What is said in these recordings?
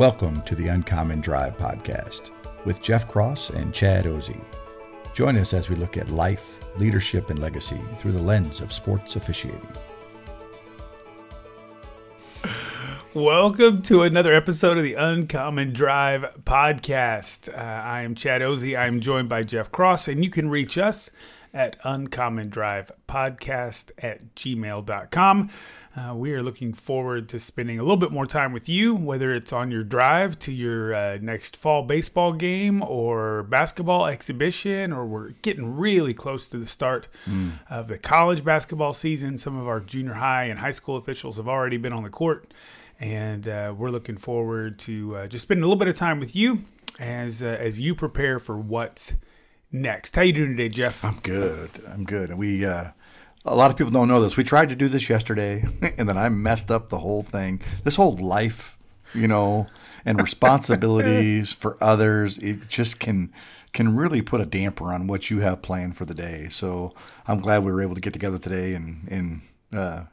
Welcome to the Uncommon Drive podcast with Jeff Cross and Chad Ozy. Join us as we look at life, leadership, and legacy through the lens of sports officiating. Welcome to another episode of the Uncommon Drive podcast. Uh, I am Chad Ozy. I am joined by Jeff Cross, and you can reach us at Uncommon Drive Podcast at gmail.com. Uh, we are looking forward to spending a little bit more time with you, whether it's on your drive to your uh, next fall baseball game or basketball exhibition, or we're getting really close to the start mm. of the college basketball season. Some of our junior high and high school officials have already been on the court, and uh, we're looking forward to uh, just spending a little bit of time with you as uh, as you prepare for what's next. How you doing today, Jeff? I'm good. I'm good. And we uh, a lot of people don't know this. We tried to do this yesterday, and then I messed up the whole thing. This whole life, you know, and responsibilities for others, it just can can really put a damper on what you have planned for the day. So I'm glad we were able to get together today and and uh,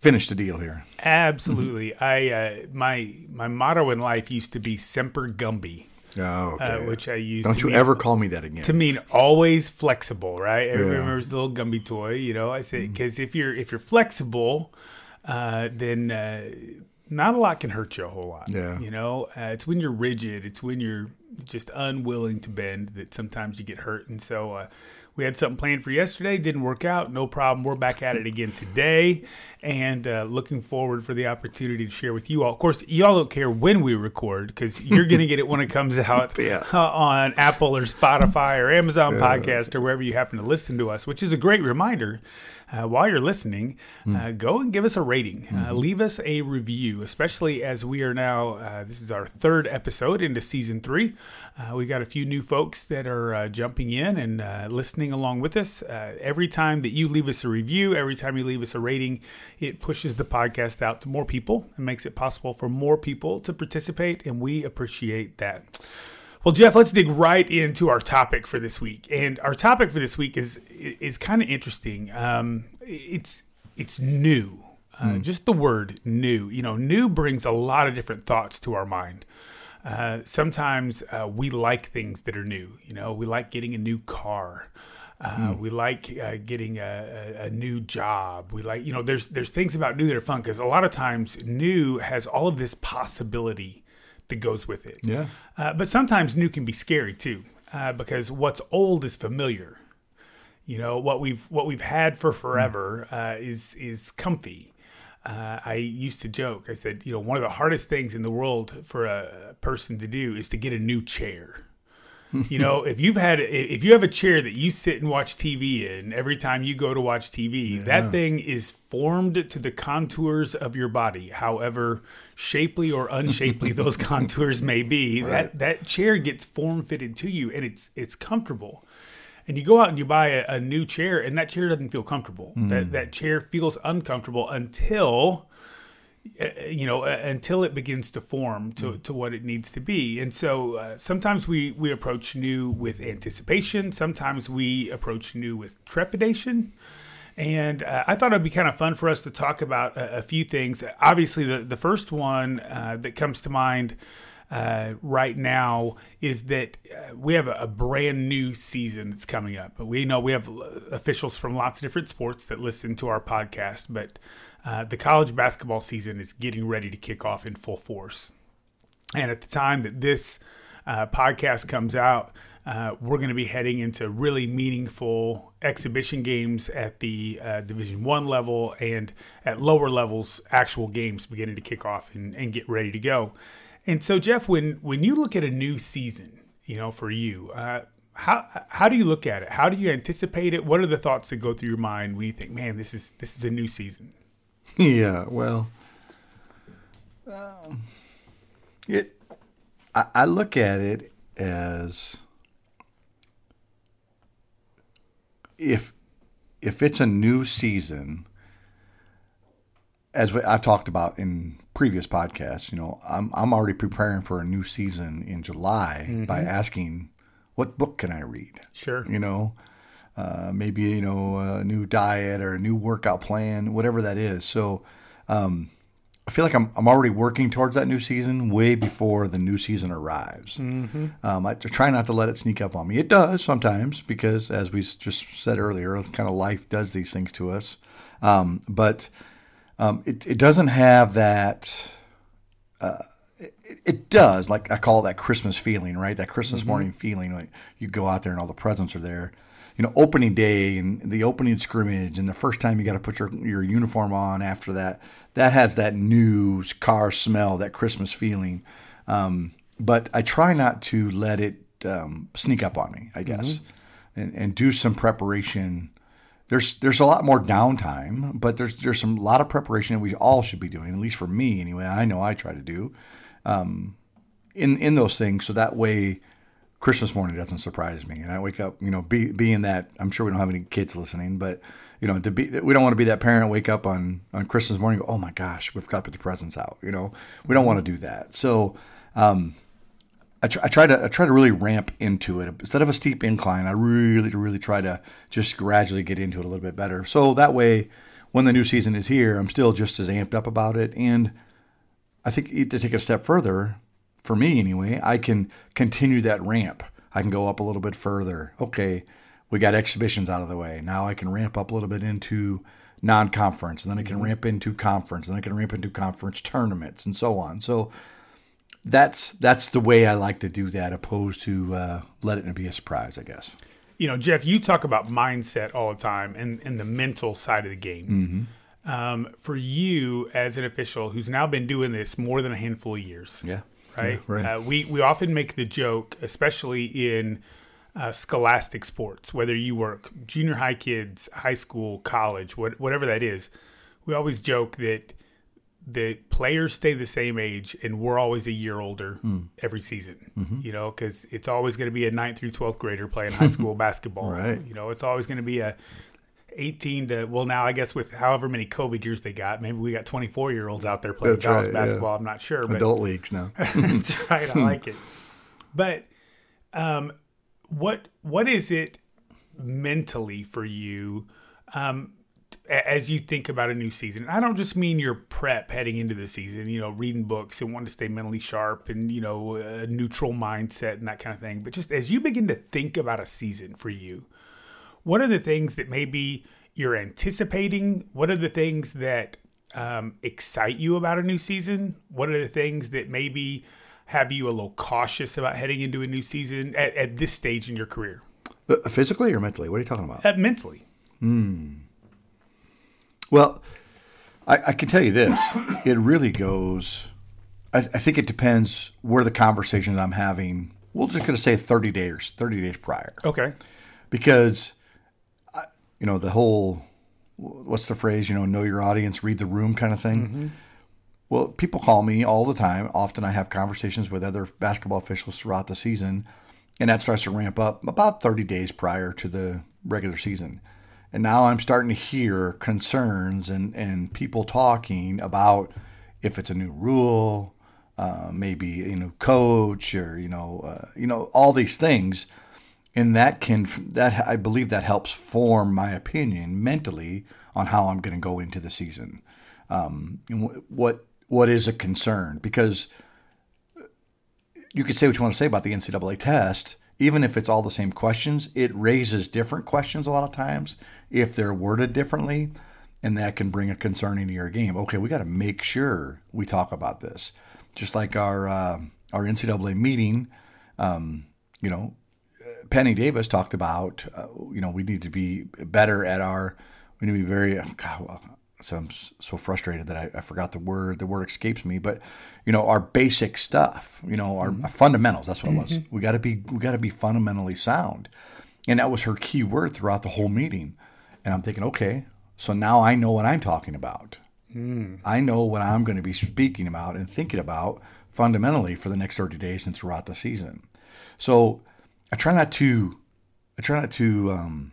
finish the deal here. Absolutely. I uh, my my motto in life used to be Semper Gumby. Oh, okay. uh, which I used. Don't you mean, ever call me that again? To mean always flexible, right? Everybody yeah. remembers the little Gumby toy. You know, I say because mm-hmm. if you're if you're flexible, uh, then uh, not a lot can hurt you a whole lot. Yeah. You know, uh, it's when you're rigid, it's when you're just unwilling to bend that sometimes you get hurt, and so uh, we had something planned for yesterday, didn't work out. No problem. We're back at it again today, and uh, looking forward for the opportunity to share with you all. Of course, y'all don't care when we record because you're going to get it when it comes out yeah. uh, on Apple or Spotify or Amazon yeah. Podcast or wherever you happen to listen to us. Which is a great reminder uh, while you're listening, mm. go and give us a rating. Mm-hmm. leave us a review, especially as we are now, uh, this is our third episode into season three. we got a few new folks that are jumping in and listening along with us. every time that you leave us a review, every time you leave us a rating, it pushes the podcast out to more people and makes it possible for more people to participate, and we appreciate that. Well, Jeff, let's dig right into our topic for this week. And our topic for this week is is kind of interesting. Um, it's it's new. Uh, mm. Just the word new. You know, new brings a lot of different thoughts to our mind. Uh, sometimes uh, we like things that are new. You know, we like getting a new car. Uh, mm. We like uh, getting a, a, a, new job. We like, you know, there's there's things about new that are fun because a lot of times new has all of this possibility that goes with it. Yeah. Uh, but sometimes new can be scary too, uh, because what's old is familiar. You know what we've what we've had for forever uh, is is comfy. Uh, I used to joke. I said, you know, one of the hardest things in the world for a person to do is to get a new chair you know, if you've had if you have a chair that you sit and watch TV in every time you go to watch TV, yeah. that thing is formed to the contours of your body, however shapely or unshapely those contours may be. Right. That that chair gets form fitted to you and it's it's comfortable. And you go out and you buy a, a new chair and that chair doesn't feel comfortable. Mm. That that chair feels uncomfortable until you know, uh, until it begins to form to, mm. to what it needs to be. And so uh, sometimes we, we approach new with anticipation, sometimes we approach new with trepidation. And uh, I thought it'd be kind of fun for us to talk about a, a few things. Obviously, the, the first one uh, that comes to mind uh, right now is that uh, we have a, a, brand new season that's coming up. But we know we have officials from lots of different sports that listen to our podcast, but uh, the college basketball season is getting ready to kick off in full force. And at the time that this uh, podcast comes out, uh, we're going to be heading into really meaningful exhibition games at the uh, Division One level and at lower levels, actual games beginning to kick off and, and get ready to go. And so, Jeff, when when you look at a new season, you know, for you, uh, how how do you look at it? How do you anticipate it? What are the thoughts that go through your mind when you think, "Man, this is this is a new season"? Yeah, well, um, it. I, I look at it as if if it's a new season, as I've talked about in previous podcasts, you know, I'm I'm already preparing for a new season in July mm-hmm. by asking, what book can I read? Sure, you know, uh, maybe you know a new diet or a new workout plan, whatever that is. So. Um, I feel like I'm, I'm already working towards that new season way before the new season arrives. Mm-hmm. Um, I try not to let it sneak up on me. It does sometimes because, as we just said earlier, kind of life does these things to us. Um, but um, it, it doesn't have that. Uh, it, it, does, like I call it that Christmas feeling, right? That Christmas mm-hmm. morning feeling. Like you go out there and all the presents are there you know, opening day and the opening scrimmage and the first time you got to put your, your uniform on after that, that has that new car smell, that Christmas feeling. Um, but I try not to let it um, sneak up on me, I guess, mm-hmm. and, and do some preparation. There's there's a lot more downtime, but there's there's some lot of preparation that we all should be doing. At least for me, anyway. I know I try to do um, in in those things, so that way Christmas morning doesn't surprise me. And I wake up, you know, be, being that I'm sure we don't have any kids listening, but you know, to be we don't want to be that parent wake up on on Christmas morning. Go, oh my gosh, we've got to put the presents out. You know, we don't want to do that. So. Um, I try, I try, to I try to really ramp into it instead of a steep incline. I really really try to just gradually get into it a little bit better. So that way, when the new season is here, I'm still just as amped up about it. And I think to take a step further, for me anyway, I can continue that ramp. I can go up a little bit further. Okay, we got exhibitions out of the way. Now I can ramp up a little bit into non-conference, and then I can mm-hmm. ramp into conference, and then I can ramp into conference tournaments, and so on. So that's that's the way I like to do that, opposed to uh, let it be a surprise, I guess. You know, Jeff, you talk about mindset all the time and, and the mental side of the game. Mm-hmm. Um, for you as an official who's now been doing this more than a handful of years, yeah, right? Yeah, right. Uh, we we often make the joke, especially in uh, scholastic sports, whether you work junior high kids, high school, college, what, whatever that is. We always joke that the players stay the same age and we're always a year older mm. every season mm-hmm. you know because it's always going to be a 9th through 12th grader playing high school basketball right you know it's always going to be a 18 to well now I guess with however many COVID years they got, maybe we got 24 year olds out there playing that's college right, basketball. Yeah. I'm not sure. But, Adult leagues now. that's right. I like it. But um, what what is it mentally for you um, as you think about a new season? I don't just mean your prep heading into the season, you know, reading books and wanting to stay mentally sharp and you know a neutral mindset and that kind of thing, but just as you begin to think about a season for you what are the things that maybe you're anticipating? What are the things that um, excite you about a new season? What are the things that maybe have you a little cautious about heading into a new season at, at this stage in your career? Uh, physically or mentally? What are you talking about? Uh, mentally. Hmm. Well, I, I, can tell you this. it really goes. I, I, think it depends where the conversations I'm having. We're just going to say 30 days, 30 days prior. Okay. Because you know, the whole what's the phrase, you know, know your audience, read the room kind of thing. Mm-hmm. Well, people call me all the time. Often I have conversations with other basketball officials throughout the season, and that starts to ramp up about 30 days prior to the regular season. And now I'm starting to hear concerns and, and people talking about if it's a new rule, uh, maybe you know coach or you know uh, you know all these things and that can that I believe that helps form my opinion mentally on how I'm going to go into the season. Um, and what what is a concern because you could say what you want to say about the NCAA test. Even if it's all the same questions, it raises different questions a lot of times if they're worded differently, and that can bring a concern into your game. Okay, we got to make sure we talk about this. Just like our uh, our NCAA meeting, um, you know, Penny Davis talked about, uh, you know, we need to be better at our, we need to be very, God, so I'm so frustrated that I, I, forgot the word. The word escapes me, but you know, our basic stuff, you know, our, mm-hmm. our fundamentals. That's what it was. Mm-hmm. We got to be, we got to be fundamentally sound, and that was her key word throughout the whole meeting. And I'm thinking, okay, so now I know what I'm talking about. Mm. I know what I'm going to be speaking about and thinking about fundamentally for the next 30 days and throughout the season. So I try not to, I try not to um,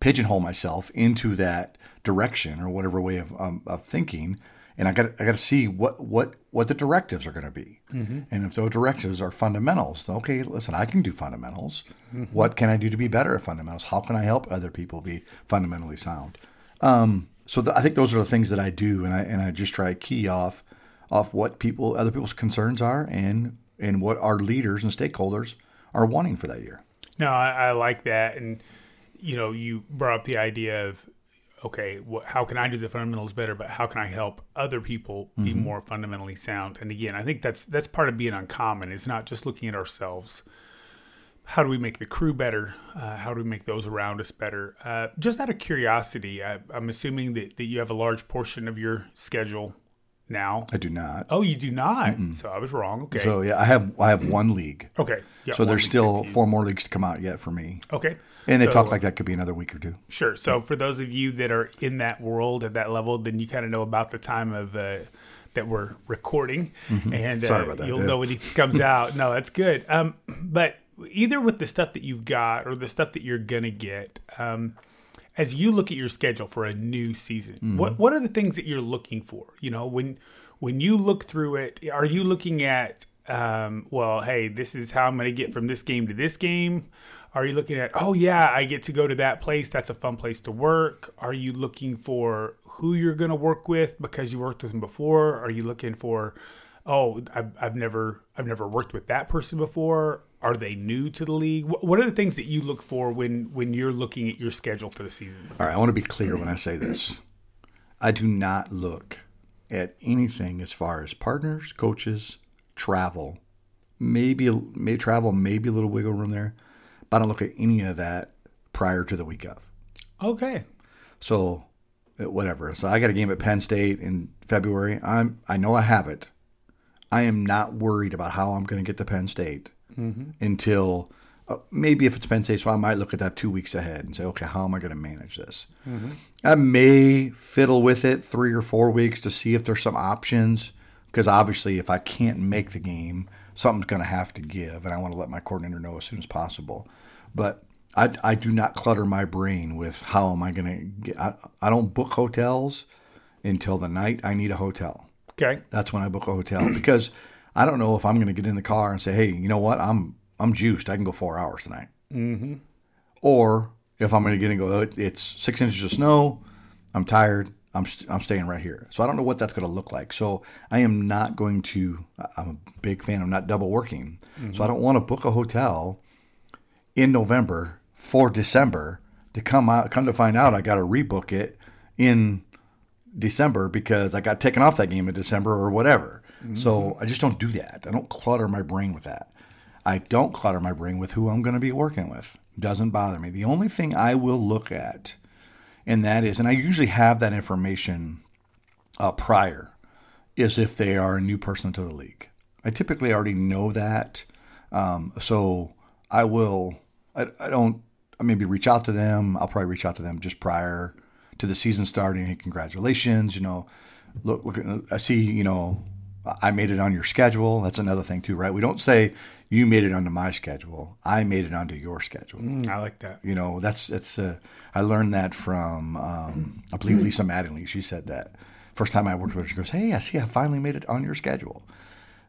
pigeonhole myself into that direction or whatever way of, um, of thinking. And I got I got to see what what what the directives are going to be, mm-hmm. and if those directives are fundamentals, okay, listen, I can do fundamentals. Mm-hmm. What can I do to be better at fundamentals? How can I help other people be fundamentally sound? Um, so I think those are the things that I do, and I and I just try to key off off what people other people's concerns are, and and what our leaders and stakeholders are wanting for that year. No, I, I like that, and you know, you brought up the idea of okay, what, how can I do the fundamentals better, but how can I help other people be mm-hmm. more fundamentally sound? And again, I think that's that's part of being uncommon. It's not just looking at ourselves. How do we make the crew better? Uh, how do we make those around us better? Uh, just out of curiosity, I, am assuming that, that you have a large portion of your schedule now. I do not. Oh, you do not. Mm-mm. So I was wrong. Okay. So yeah, I have I have one league. Okay. Yeah, so there's still 16. four more leagues to come out yet for me. Okay. And they so, talk like that could be another week or two. Sure. So for those of you that are in that world at that level, then you kind of know about the time of uh, that we're recording, mm-hmm. and uh, that, you'll yeah. know when it comes out. No, that's good. Um, but either with the stuff that you've got or the stuff that you're gonna get, um, as you look at your schedule for a new season, mm-hmm. what what are the things that you're looking for? You know, when when you look through it, are you looking at um, well, hey, this is how I'm going to get from this game to this game? Are you looking at, oh, yeah, I get to go to that place. That's a fun place to work? Are you looking for who you're going to work with because you worked with them before? Are you looking for, oh, I've, I've never I've never worked with that person before? Are they new to the league? What are the things that you look for when when you're looking at your schedule for the season? All right, I want to be clear when I say this. I do not look at anything as far as partners, coaches, travel. Maybe may travel, maybe a little wiggle room there but I don't look at any of that prior to the week of. Okay. So whatever. So I got a game at Penn State in February. I'm I know I have it. I am not worried about how I'm going to get to Penn State mm-hmm. until uh, maybe if it's Penn State, so I might look at that two weeks ahead and say, okay, how am I going to manage this? Mm-hmm. I may fiddle with it three or four weeks to see if there's some options because obviously if I can't make the game, something's going to have to give, and I want to let my coordinator know as soon as possible. But I, I do not clutter my brain with how am I going to get. I, I don't book hotels until the night I need a hotel. Okay, that's when I book a hotel because I don't know if I'm going to get in the car and say, hey, you know what, I'm I'm juiced. I can go four hours tonight. Mm-hmm. Or if I'm going to get in and go, it's six inches of snow. I'm tired. I'm, I'm staying right here. So I don't know what that's going to look like. So I am not going to, I'm a big fan. I'm not double working. Mm-hmm. So I don't want to book a hotel in November for December to come out, come to find out I got to rebook it in December because I got taken off that game in December or whatever. Mm-hmm. So I just don't do that. I don't clutter my brain with that. I don't clutter my brain with who I'm going to be working with. Doesn't bother me. The only thing I will look at and that is, and I usually have that information uh, prior, is if they are a new person to the league. I typically already know that, um, so I will. I, I don't. I maybe reach out to them. I'll probably reach out to them just prior to the season starting. Hey, congratulations! You know, look, look. I see. You know, I made it on your schedule. That's another thing too, right? We don't say you made it onto my schedule. I made it onto your schedule. Mm, I like that. You know, that's that's. Uh, I learned that from um, I believe Lisa Mattingly. She said that first time I worked with her. She goes, "Hey, I see. I finally made it on your schedule."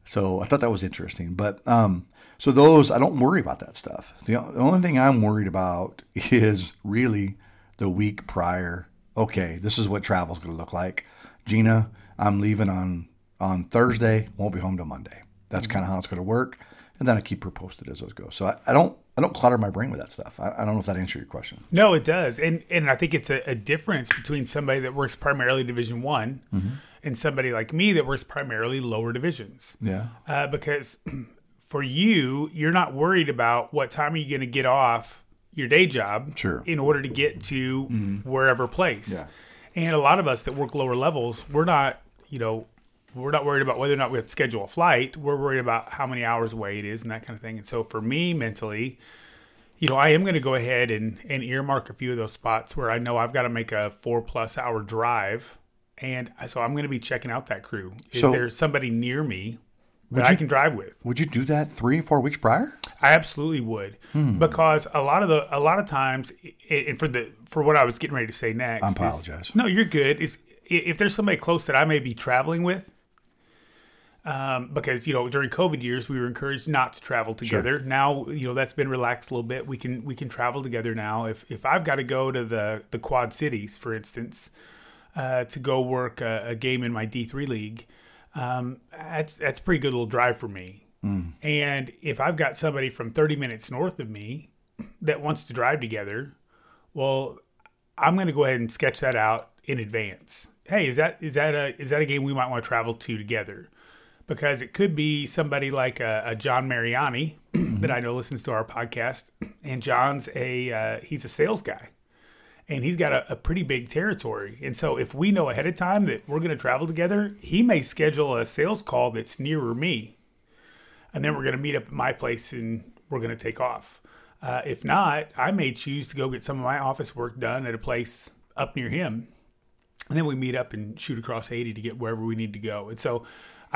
So I thought that was interesting. But um, so those I don't worry about that stuff. The, the only thing I'm worried about is really the week prior. Okay, this is what travel's going to look like. Gina, I'm leaving on on Thursday. Won't be home till Monday. That's kind of how it's going to work. And then I keep her posted as those go. So I, I don't I don't clutter my brain with that stuff. I, I don't know if that answered your question. No, it does, and and I think it's a, a difference between somebody that works primarily Division One and somebody like me that works primarily lower divisions. Yeah. uh, because for you, you're not worried about what time are you going to get off your day job Sure. in order to get to wherever place. Yeah. And a lot of us that work lower levels, we're not, you know, we're not worried about whether or not we have to schedule a flight. We're worried about how many hours away it is and that kind of thing. And so for me mentally, you know, I am going to go ahead and, and earmark a few of those spots where I know I've got to make a four plus hour drive. And so I'm going to be checking out that crew. Is So- there somebody near me that I you- can drive with? Would you do that three, four weeks prior? I absolutely would, Hmm. because a lot of the a lot of times, i- and for the for what I was getting ready to say next, I is- apologize. no, you're good. Is if there's somebody close that I may be traveling with, um, because you know during COVID years we were encouraged not to travel together. Now you know that's been relaxed a little bit. We can we can travel together now. If if I've got to go to the the Quad Cities, for instance, uh, to go work a, a game in my D three league, um, that's that's a pretty good little drive for me. And if I've got somebody from 30 minutes north of me that wants to drive together, well, I'm going to go ahead and sketch that out in advance. Hey, is that is that a is that a game we might want to travel to together? Because it could be somebody like a, a John Mariani that I know listens to our podcast, and John's a uh, he's a sales guy, and he's got a, a pretty big territory. And so if we know ahead of time that we're going to travel together, he may schedule a sales call that's nearer me and then we're going to meet up at my place and we're going to take off. Uh, if not, I may choose to go get some of my office work done at a place up near him, and then we meet up and shoot across 80 to get wherever we need to go. And so,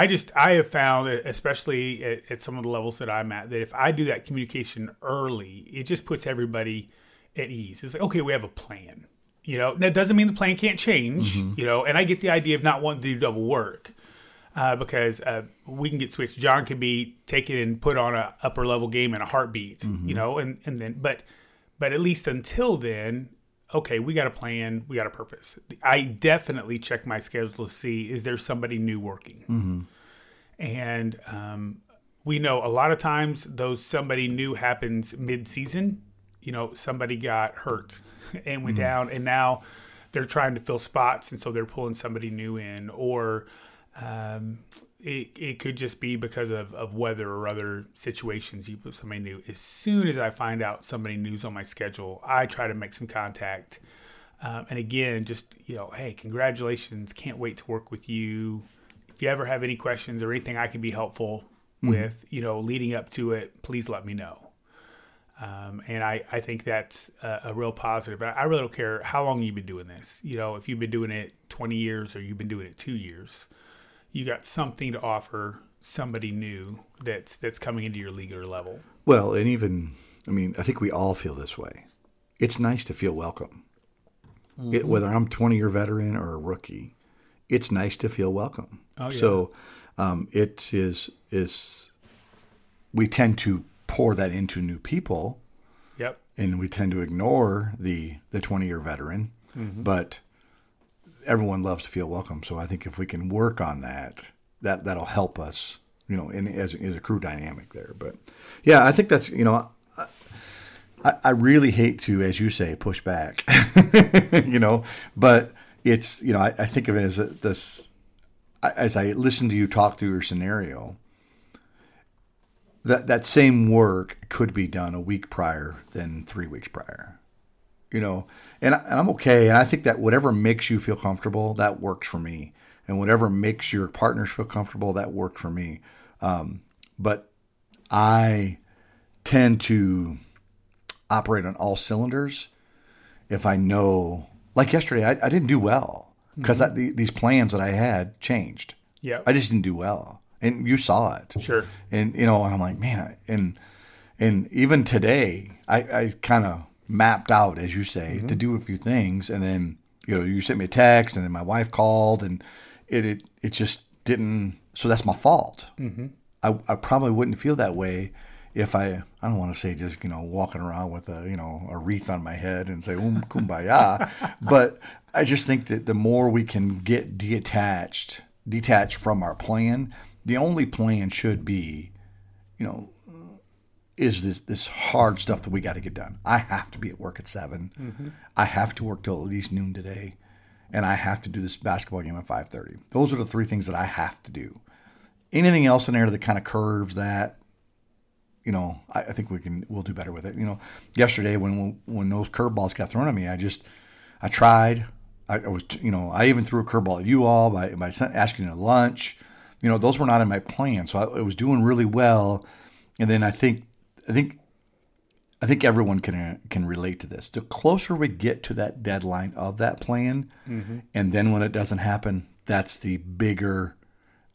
I just I have found, especially at, at some of the levels that I'm at, that if I do that communication early, it just puts everybody at ease. It's like okay, we have a plan. You know, that doesn't mean the plan can't change. You know, and I get the idea of not wanting to do double work uh, because uh, we can get switched. John can be taken and put on a upper level game in a heartbeat, you know, and and then but but at least until then, okay, we got a plan, we got a purpose. I definitely check my schedule to see is there somebody new working, and um, we know a lot of times those somebody new happens mid season. You know, somebody got hurt and went down, and now they're trying to fill spots, and so they're pulling somebody new in, or um, it, it could just be because of, of weather or other situations you put somebody new. As soon as I find out somebody new's on my schedule, I try to make some contact. Um, and again, just, you know, hey, congratulations. Can't wait to work with you. If you ever have any questions or anything I can be helpful with, you know, leading up to it, please let me know. Um, and I, I think that's a, a real positive. I, I really don't care how long you've been doing this. You know, if you've been doing it 20 years or you've been doing it two years, you got something to offer somebody new that's that's coming into your league or level. Well, and even, I mean, I think we all feel this way. It's nice to feel welcome. It, whether I'm 20 year veteran or a rookie, it's nice to feel welcome. Oh, yeah. So um, it is, is, we tend to pour that into new people Yep. and we tend to ignore the, the 20 year veteran, but everyone loves to feel welcome. So I think if we can work on that, that, that'll help us, you know, in, as, as a crew dynamic there. But yeah, I think that's, you know, I, I really hate to, as you say, push back, you know, but it's, you know, I, I think of it as a, this, as I listen to you talk through your scenario, that, that same work could be done a week prior than three weeks prior, you know, and, I, and I'm okay. And I think that whatever makes you feel comfortable, that works for me. And whatever makes your partners feel comfortable, that worked for me. Um, but I tend to operate on all cylinders if I know, like yesterday, I, I didn't do well because the, these plans that I had changed. Yeah. I just didn't do well, and you saw it. Sure. And you know, and I'm like, man, and and even today, I, I kind of mapped out, as you say, to do a few things, and then you know, you sent me a text, and then my wife called, and it it, it just didn't. So that's my fault. Mm-hmm. I, I probably wouldn't feel that way if I I don't want to say just you know walking around with a you know a wreath on my head and say um kumbaya, but I just think that the more we can get detached detached from our plan the only plan should be, you know, is this this hard stuff that we got to get done. I have to be at work at 7 mm-hmm. I have to work till at least noon today, and I have to do this basketball game at five thirty. Those are the three things that I have to do. Anything else in there that kind of curves that, you know, I, I think we can we'll do better with it. You know, yesterday when when those curveballs got thrown at me, I just I tried. I, I was you know I even threw a curveball at you all by by asking you to lunch. You know, those were not in my plan, so I, I was doing really well. And then I think I think I think everyone can can relate to this. The closer we get to that deadline of that plan, and then when it doesn't happen, that's the bigger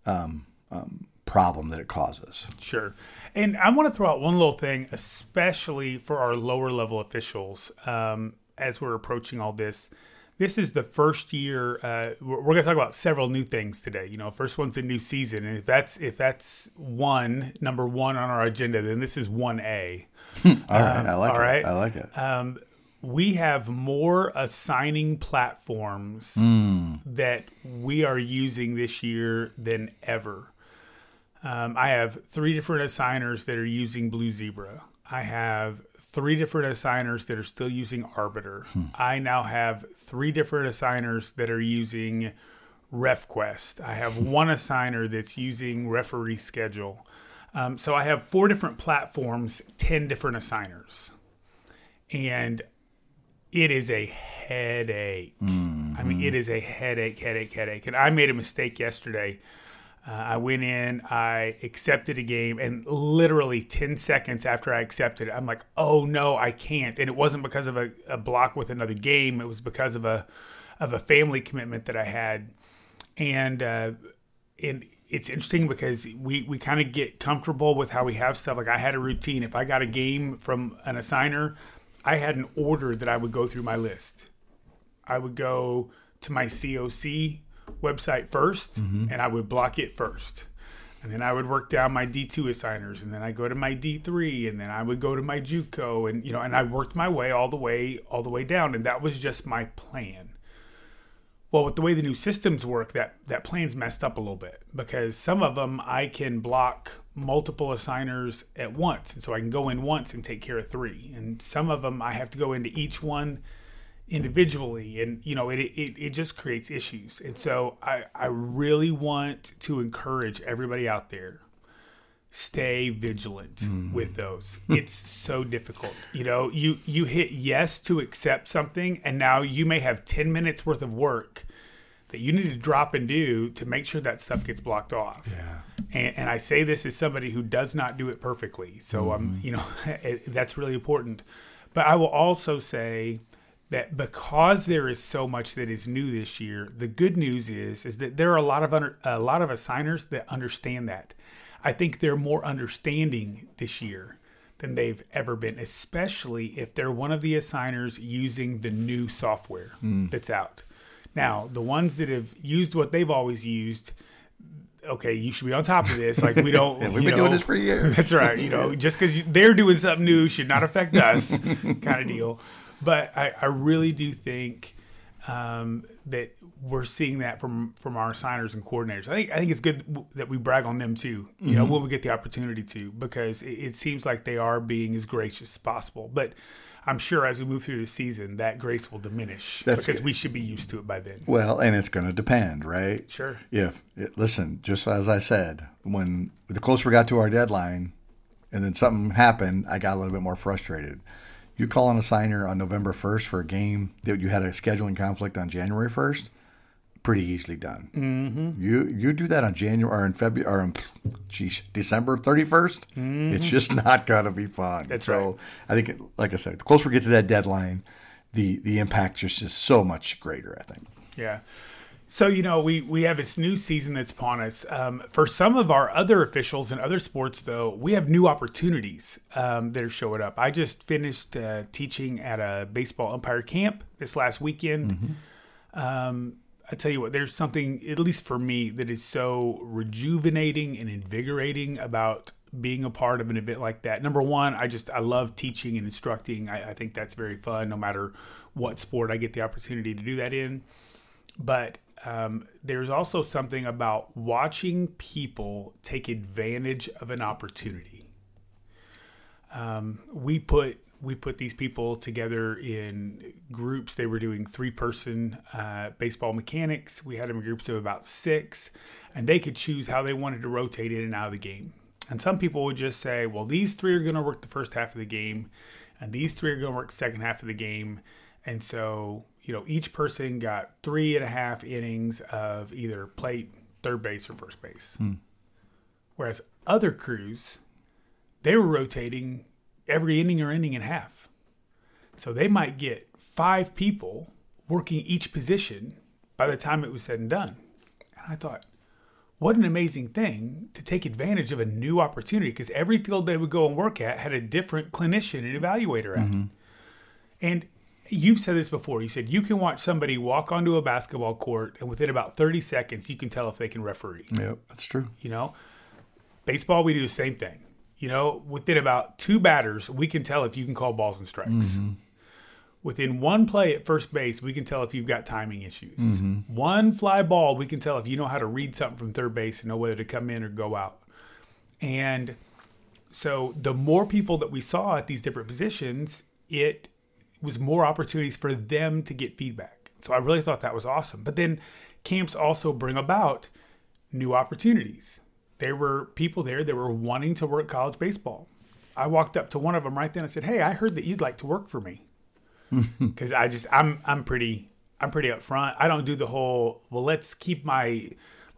um, um, problem that it causes. Sure. And I want to throw out one little thing, especially for our lower level officials, um, as we're approaching all this. This is the first year. Uh, we're going to talk about several new things today. You know, first one's the new season, and if that's if that's one number one on our agenda, then this is one A. All right, I like all it. right. I like it. Um, we have more assigning platforms that we are using this year than ever. Um, I have three different assigners that are using Blue Zebra. I have three different assigners that are still using Arbiter. Hmm. I now have three different assigners that are using RefQuest. I have one assigner that's using Referee Schedule. Um, so I have four different platforms, 10 different assigners. And it is a headache. Hmm, I mean, hmm. it is a headache, headache, headache. And I made a mistake yesterday. Uh, I went in, I accepted a game, and literally 10 seconds after I accepted it, I'm like, oh no, I can't. And it wasn't because of a, a block with another game, it was because of a of a family commitment that I had. And uh, and it's interesting because we, we kind of get comfortable with how we have stuff. Like I had a routine. If I got a game from an assigner, I had an order that I would go through my list. I would go to my COC website 1st and I would block it first. And then I would work down my D2 assigners and then I go to my D3 and then I would go to my JUCO and you know and I worked my way all the way all the way down and that was just my plan. Well, with the way the new systems work, that that plan's messed up a little bit because some of them I can block multiple assigners at once, and so I can go in once and take care of three. And some of them I have to go into each one individually, and you know it it, it just creates issues. And so I I really want to encourage everybody out there stay vigilant mm-hmm. with those. It's so difficult. You know you you hit yes to accept something and now you may have 10 minutes worth of work that you need to drop and do to make sure that stuff gets blocked off. Yeah. and, and i say this as somebody who does not do it perfectly so i'm mm-hmm. you know that's really important. But i will also say that because there is so much that is new this year, the good news is is that there are a lot of under, a lot of assigners that understand that. I think they're more understanding this year than they've ever been, especially if they're one of the assigners using the new software hmm. that's out. Now, the ones that have used what they've always used, okay, you should be on top of this. Like we don't. Yeah, we've been doing know, this for years. That's right. You know, just because they're doing something new should not affect us, kind of deal. But I, I really do think um, that we're seeing that from from our signers and coordinators. I think I think it's good that we brag on them too. You know, when we get the opportunity to, because it, it seems like they are being as gracious as possible. But I'm sure as we move through the season, that grace will diminish That's because good. we should be used to it by then. Well, and it's going to depend, right? Sure. If it, listen, just as I said, when the closer we got to our deadline, and then something happened, I got a little bit more frustrated. You call an assigner on November first for a game that you had a scheduling conflict on January first, pretty easily done. Mm-hmm. You you do that on January or in February or in, geez, December thirty It's just not gonna be fun. Mm-hmm. That's so right. I think, it, like I said, the closer we get to that deadline, the the impact just is so much greater. I think. Yeah. So you know we we have this new season that's upon us. Um, for some of our other officials in other sports, though, we have new opportunities um, that are showing up. I just finished uh, teaching at a baseball umpire camp this last weekend. Um, I tell you what, there's something, at least for me, that is so rejuvenating and invigorating about being a part of an event like that. Number one, I just I love teaching and instructing. I, I think that's very fun, no matter what sport I get the opportunity to do that in but um, there's also something about watching people take advantage of an opportunity. Um, we put we put these people together in groups. They were doing three person uh, baseball mechanics. We had them in groups of about six, and they could choose how they wanted to rotate in and out of the game. And some people would just say, well, these three are going to work the first half of the game, and these three are going to work second half of the game. And so, you know, each person got three and a half innings of either plate, third base, or first base. Hmm. Whereas other crews, they were rotating every inning or inning and a half. So they might get five people working each position by the time it was said and done. And I thought, what an amazing thing to take advantage of a new opportunity because every field they would go and work at had a different clinician and evaluator at. Mm-hmm. And you've said this before. You said you can watch somebody walk onto a basketball court and within about 30 seconds you can tell if they can referee. Yep, that's true. You know, baseball, we do the same thing. You know, within about two batters, we can tell if you can call balls and strikes. Mm-hmm. Within one play at first base, we can tell if you've got timing issues. Mm-hmm. One fly ball, we can tell if you know how to read something from third base and know whether to come in or go out. And so the more people that we saw at these different positions, it was more opportunities for them to get feedback. So I really thought that was awesome. But then camps also bring about new opportunities. There were people there that were wanting to work college baseball. I walked up to one of them right then and said, "Hey, I heard that you'd like to work for me." Cuz I just I'm I'm pretty I'm pretty upfront. I don't do the whole, well, let's keep my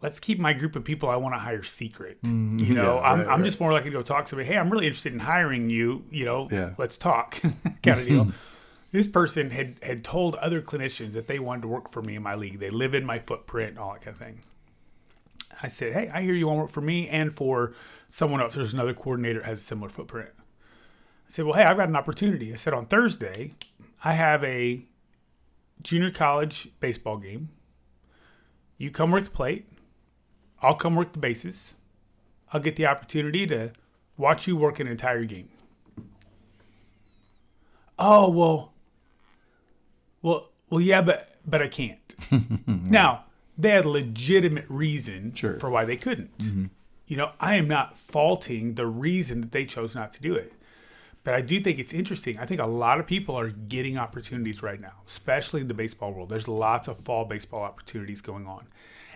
let's keep my group of people I want to hire secret. Mm, you know, yeah, I'm right, I'm right. just more likely to go talk to me. "Hey, I'm really interested in hiring you, you know, Yeah. let's talk." kind of deal. This person had had told other clinicians that they wanted to work for me in my league. They live in my footprint, all that kind of thing. I said, "Hey, I hear you want to work for me and for someone else. There's another coordinator that has a similar footprint." I said, "Well, hey, I've got an opportunity." I said, "On Thursday, I have a junior college baseball game. You come work the plate. I'll come work the bases. I'll get the opportunity to watch you work an entire game." Oh well, well, well, yeah, but but I can't. now they had legitimate reason Sure. for why they couldn't. Mm-hmm. You know, I am not faulting the reason that they chose not to do it. But I do think it's interesting. I think a lot of people are getting opportunities right now, especially in the baseball world. There's lots of fall baseball opportunities going on.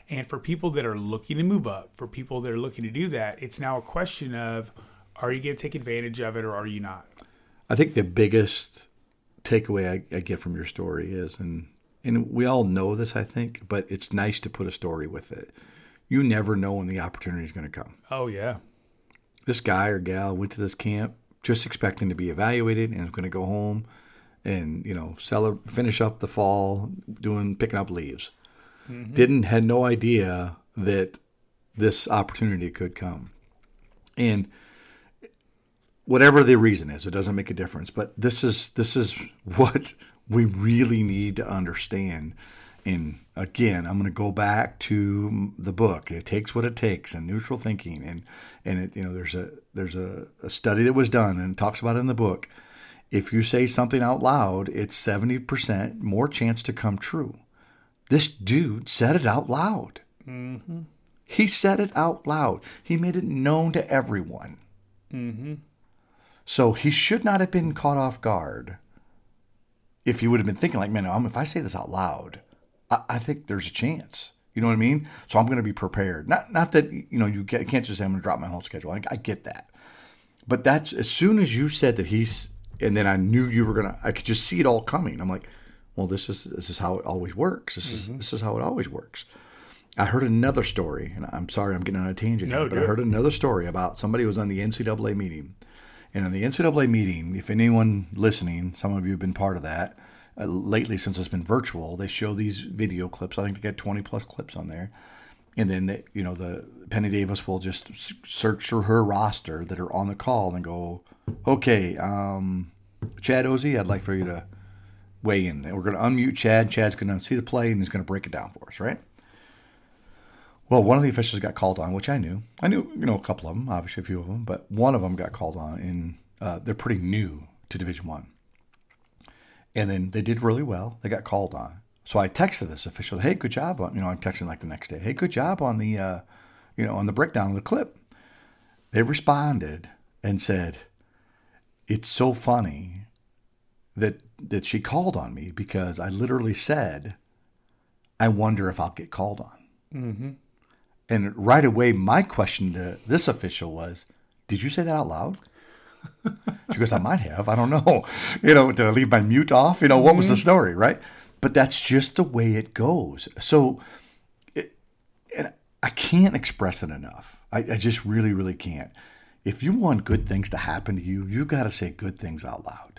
And for people that are looking to move up, for people that are looking to do that, it's now a question of are you going to take advantage of it or are you not? I think the biggest takeaway I, I get from your story is, and and we all know this, I think, but it's nice to put a story with it. You never know when the opportunity is going to come. Oh, yeah. This guy or gal went to this camp just expecting to be evaluated and is going to go home and you know sell finish up the fall doing picking up leaves. Mm-hmm. Didn't had no idea that this opportunity could come, and whatever the reason is, it doesn't make a difference. But this is this is what we really need to understand. And again, I'm going to go back to the book. It takes what it takes, and neutral thinking, and and it, you know, there's a there's a, a study that was done, and it talks about it in the book. If you say something out loud, it's seventy percent more chance to come true. This dude said it out loud. Mm-hmm. He said it out loud. He made it known to everyone. Mm-hmm. So he should not have been caught off guard if he would have been thinking like, man, if I say this out loud, I, I think there's a chance. You know what I mean? So I'm going to be prepared. Not not that you know you ca- can't just say I'm going to drop my whole schedule. I, I get that, but that's as soon as you said that he's, and then I knew you were gonna. I could just see it all coming. I'm like, well, this is this is how it always works. This is mm-hmm. this is how it always works. I heard another story, and I'm sorry I'm getting on a tangent, No, here, but I heard another story about somebody who was on the NCAA meeting, and on the NCAA meeting, if anyone listening, some of you have been part of that uh, lately since it's been virtual. They show these video clips. I think they got 20 plus clips on there, and then they, you know the Penny Davis will just search through her roster that are on the call and go, okay, um, Chad Ozy, I'd like for you to weigh in. We're going to unmute Chad. Chad's going to see the play and he's going to break it down for us, right? Well, one of the officials got called on, which I knew. I knew, you know, a couple of them, obviously a few of them, but one of them got called on, and uh, they're pretty new to Division One. And then they did really well. They got called on, So I texted this official, hey, good job on, you know, I'm texting like the next day, hey, good job on the, uh, you know, on the breakdown of the clip. They responded and said, it's so funny that that she called on me because I literally said, I wonder if I'll get called on. Mm-hmm. And right away, my question to this official was, Did you say that out loud? She goes, I might have. I don't know. You know, to leave my mute off? You know, what was the mm-hmm. story, right? But that's just the way it goes. So, it, and I can't express it enough. I, I just really, really can't. If you want good things to happen to you, you got to say good things out loud.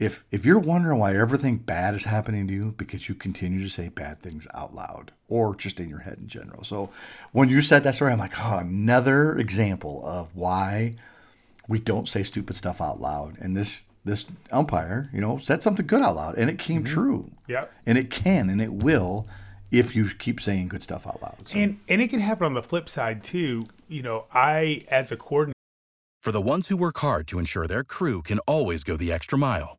If if you're wondering why everything bad is happening to you because you continue to say bad things out loud or just in your head in general. So when you said that story, I'm like, oh, another example of why we don't say stupid stuff out loud. And this this umpire, you know, said something good out loud, and it came mm-hmm. true. Yep. And it can and it will if you keep saying good stuff out loud. So, And and it can happen on the flip side too. You know, I as a coordinator. For the ones who work hard to ensure their crew can always go the extra mile,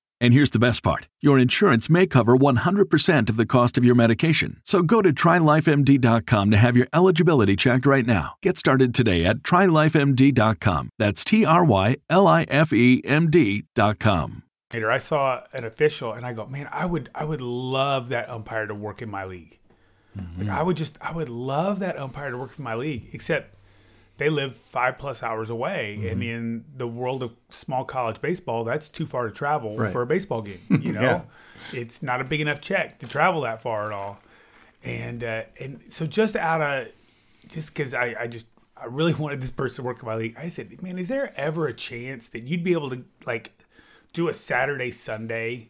And here's the best part your insurance may cover 100% of the cost of your medication. So go to trylifemd.com to have your eligibility checked right now. Get started today at trylifemd.com. That's T R Y L I F E M D.com. I saw an official and I go, man, I would I would love that umpire to work in my league. Like, mm-hmm. I would just I would love that umpire to work in my league. Except they live five plus hours away, and in the world of small college baseball, that's too far to travel Right. for a baseball game. You know, Yeah. it's not a big enough check to travel that far at all. And uh, and so just out of just because I, I just I really wanted this person to work in my league, I said, man, is there ever a chance that you'd be able to like do a Saturday Sunday?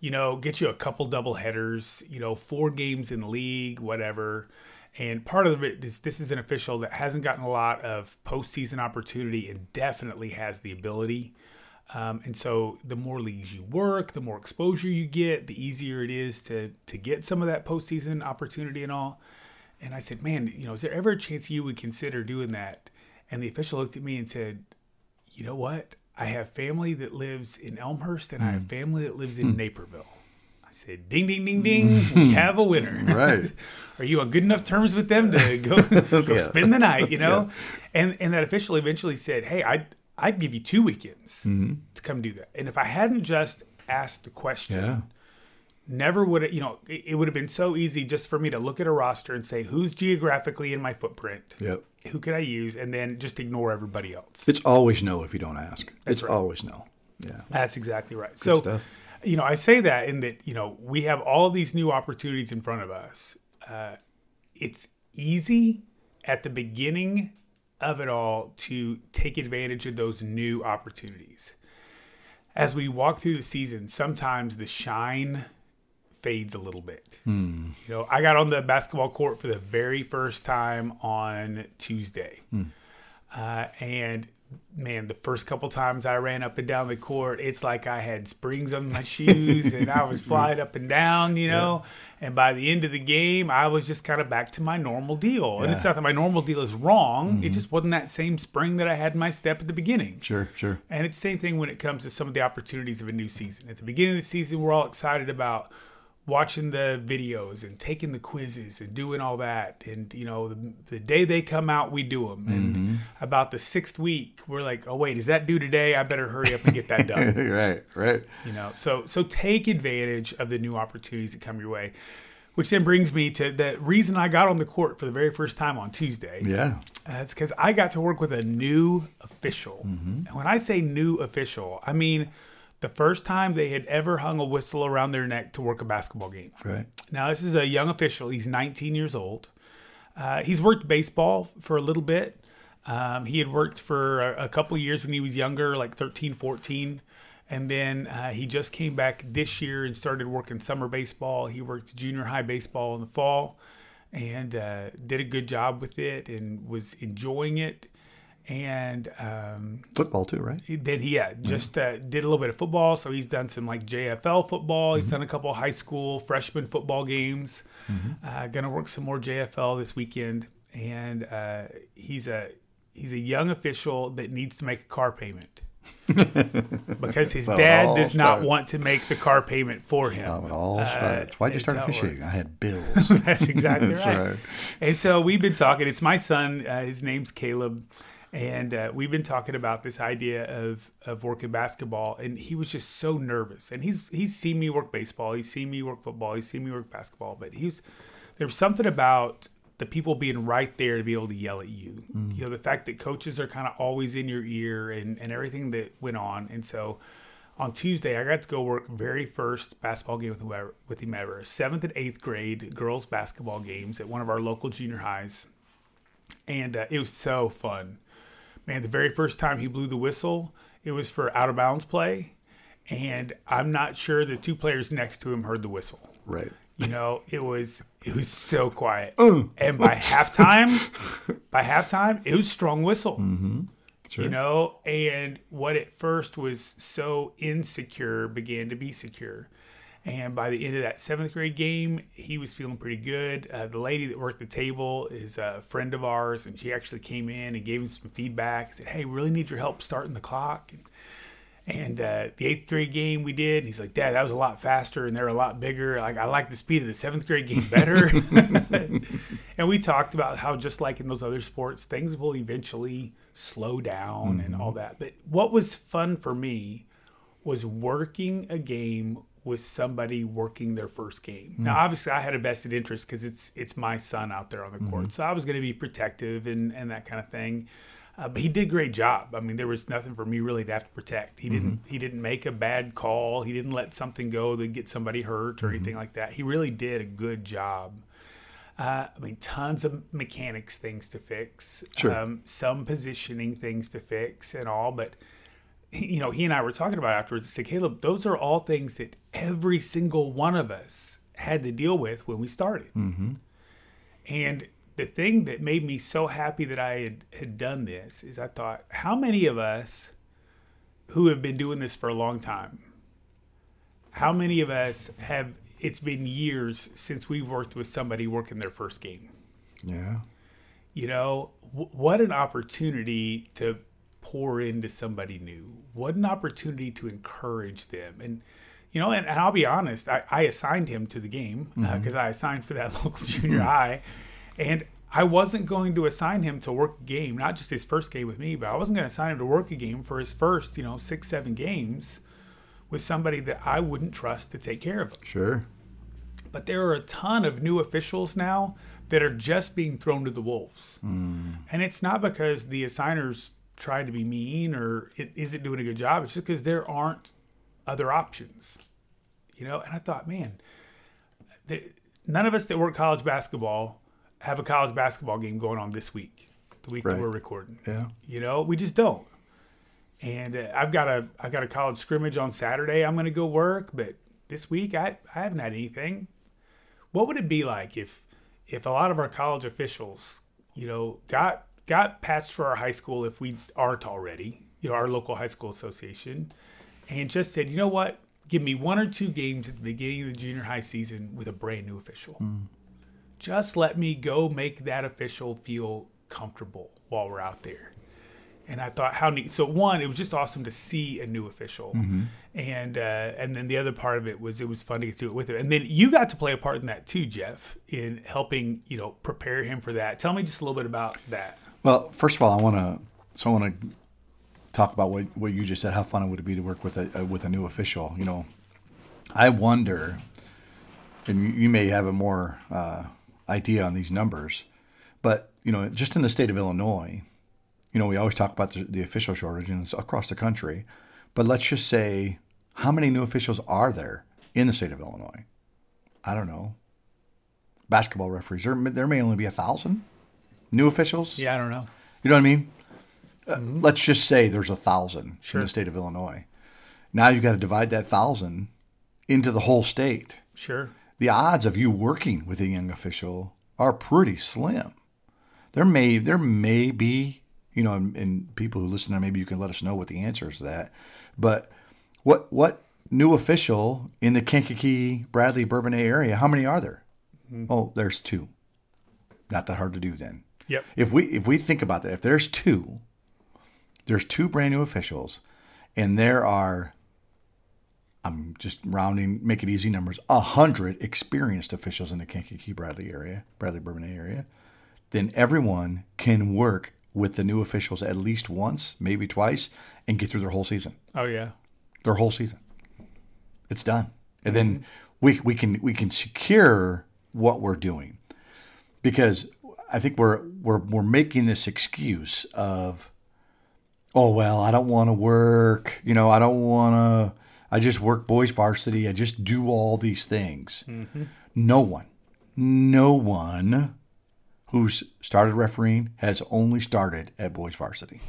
You know, get you a couple double headers. You know, four games in the league, whatever. And part of it is this is an official that hasn't gotten a lot of postseason opportunity and definitely has the ability. Um, and so the more leagues you work, the more exposure you get, the easier it is to to get some of that postseason opportunity and all. And I said, man, you know, is there ever a chance you would consider doing that? And the official looked at me and said, you know what? I have family that lives in Elmhurst and I have family that lives in Naperville. I said, ding, ding, ding, ding. We have a winner. Right. Are you on good enough terms with them to go, go spend the night, you know? And and that official eventually said, hey, I'd, I'd give you two weekends mm-hmm. to come do that. And if I hadn't just asked the question, Yeah. never would it, you know, it, it would have been so easy just for me to look at a roster and say, who's geographically in my footprint? Yep. Who can I use? And then just ignore everybody else. It's always no if you don't ask. it's right. always no. Yeah. That's exactly right. so, stuff. You know, I say that in that, you know, we have all these new opportunities in front of us. Uh, it's easy at the beginning of it all to take advantage of those new opportunities. As we walk through the season, sometimes the shine fades a little bit. You know, I got on the basketball court for the very first time on Tuesday. Uh, and man, the first couple times I ran up and down the court, it's like I had springs on my shoes and I was mm-hmm. flying up and down, you know. And by the end of the game, I was just kind of back to my normal deal. And it's not that my normal deal is wrong, it mm-hmm. just wasn't that same spring that I had in my step at the beginning. Sure, sure. And it's the same thing when it comes to some of the opportunities of a new season. At the beginning of the season, we're all excited about watching the videos and taking the quizzes and doing all that. And, you know, the, the day they come out, we do them. And about the sixth week, we're like, oh, wait, is that due today? I better hurry up and get that done. right, right. you know, so, so take advantage of the new opportunities that come your way. Which then brings me to the reason I got on the court for the very first time on Tuesday. Yeah. Uh, it's because I got to work with a new official. And when I say new official, I mean the first time they had ever hung a whistle around their neck to work a basketball game. Right. Now, this is a young official. He's 19 years old. Uh, he's worked baseball for a little bit. Um, he had worked for a, a couple years when he was younger, like 13, 14. And then uh, he just came back this year and started working summer baseball. He worked junior high baseball in the fall and uh, did a good job with it and was enjoying it. And um, Football too, right? he- then he yeah just uh, did a little bit of football. So he's done some like JFL football. He's done a couple high school freshman football games. Uh, gonna work some more JFL this weekend, and uh, he's a he's a young official that needs to make a car payment because his dad does not want to make the car payment for him. It all Uh, starts. Why'd you start officiating? I had bills. That's exactly That's right. right. And so we've been talking. It's my son. Uh, his name's Caleb, and uh, we've been talking about this idea of of working basketball. And he was just so nervous. And he's he's seen me work baseball. He's seen me work football. He's seen me work basketball. But he's there was something about the people being right there to be able to yell at you. You know, the fact that coaches are kind of always in your ear and and everything that went on. And so on Tuesday, I got to go work very first basketball game with whoever, with him ever. Seventh and eighth grade girls basketball games at one of our local junior highs, and uh, it was so fun. Man, the very first time he blew the whistle, it was for out of bounds play, and I'm not sure the two players next to him heard the whistle. right. You know, it was it was so quiet, mm. and by halftime, by halftime, it was strong whistle mm-hmm. Sure. you know and what at first was so insecure began to be secure and by the end of that seventh grade game he was feeling pretty good uh, the lady that worked the table is a friend of ours and she actually came in and gave him some feedback said hey we really need your help starting the clock and, and uh, the eighth grade game we did, and he's like, Dad, that was a lot faster and they're a lot bigger. Like I like the speed of the seventh grade game better. and we talked about how just like in those other sports, things will eventually slow down and all that. But what was fun for me was working a game with somebody working their first game. Now, obviously, I had a vested interest because it's it's my son out there on the court, so I was going to be protective and and that kind of thing. Uh, but he did a great job. I mean, there was nothing for me really to have to protect. He didn't. He didn't make a bad call. He didn't let something go that get somebody hurt or anything like that. He really did a good job. Uh, I mean, tons of mechanics things to fix. Sure. Um, some positioning things to fix and all, but you know, he and I were talking about afterwards. I said, Caleb, those are all things that every single one of us had to deal with when we started. Mm-hmm. And the thing that made me so happy that I had, had done this is I thought, how many of us who have been doing this for a long time, how many of us have, it's been years since we've worked with somebody working their first game? Yeah. you know w- what an opportunity to pour into somebody new. What an opportunity to encourage them. And you know and, and i'll be honest I, I assigned him to the game uh, mm-hmm. because i assigned for that local mm-hmm. junior high. And i wasn't going to assign him to work a game not just his first game with me but i wasn't going to assign him to work a game for his first you know six seven games with somebody that i wouldn't trust to take care of. Him Sure. but there are a ton of new officials now that are just being thrown to the wolves. Mm. And it's not because the assigners tried to be mean or it isn't doing a good job. It's just because there aren't other options. You know, and I thought, man, none of us that work college basketball have a college basketball game going on this week, the week that we're recording. Yeah. You know, we just don't. And uh, I've got a I got a college scrimmage on Saturday. I'm going to go work, but this week I I haven't had anything. What would it be like if if a lot of our college officials, you know, got got patched for our high school if we aren't already, you know, our local high school association, and just said, you know what, give me one or two games at the beginning of the junior high season with a brand new official. Just let me go make that official feel comfortable while we're out there. And I thought, how neat. So, one, it was just awesome to see a new official. and uh, and then the other part of it was it was fun to get to it with him, and then you got to play a part in that too, Jeff, in helping you know prepare him for that. Tell me just a little bit about that. Well, first of all, I want to so I want to talk about what what you just said. How fun it would be to work with a, with a new official. You know, I wonder, and you, may have a more uh, idea on these numbers, but you know, just in the state of Illinois, you know, we always talk about the, the official shortage and it's across the country. But let's just say, how many new officials are there in the state of Illinois? I don't know. Basketball referees. There, there may only be a thousand new officials. Yeah, I don't know. You know what I mean? Uh, let's just say there's a thousand Sure. in the state of Illinois. Now you've got to divide that thousand into the whole state. Sure. The odds of you working with a young official are pretty slim. There may there may be you know, and, and people who listen, there, maybe you can let us know what the answer is to that. But what what new official in the Kankakee, Bradley, Bourbonnais area? How many are there? Oh, there's two. Not that hard to do then. Yep. If we if we think about that, if there's two, there's two brand new officials, and there are I'm just rounding, make it easy numbers, a hundred experienced officials in the Kankakee Bradley area, Bradley Bourbonnais area, then everyone can work with the new officials at least once, maybe twice, and get through their whole season. Oh yeah. Their whole season. It's done. And then mm-hmm. we we can we can secure what we're doing. Because I think we're we're we're making this excuse of oh well, I don't want to work, you know, I don't want to I just work boys varsity, I just do all these things. Mm-hmm. No one, no one who's started refereeing has only started at boys varsity.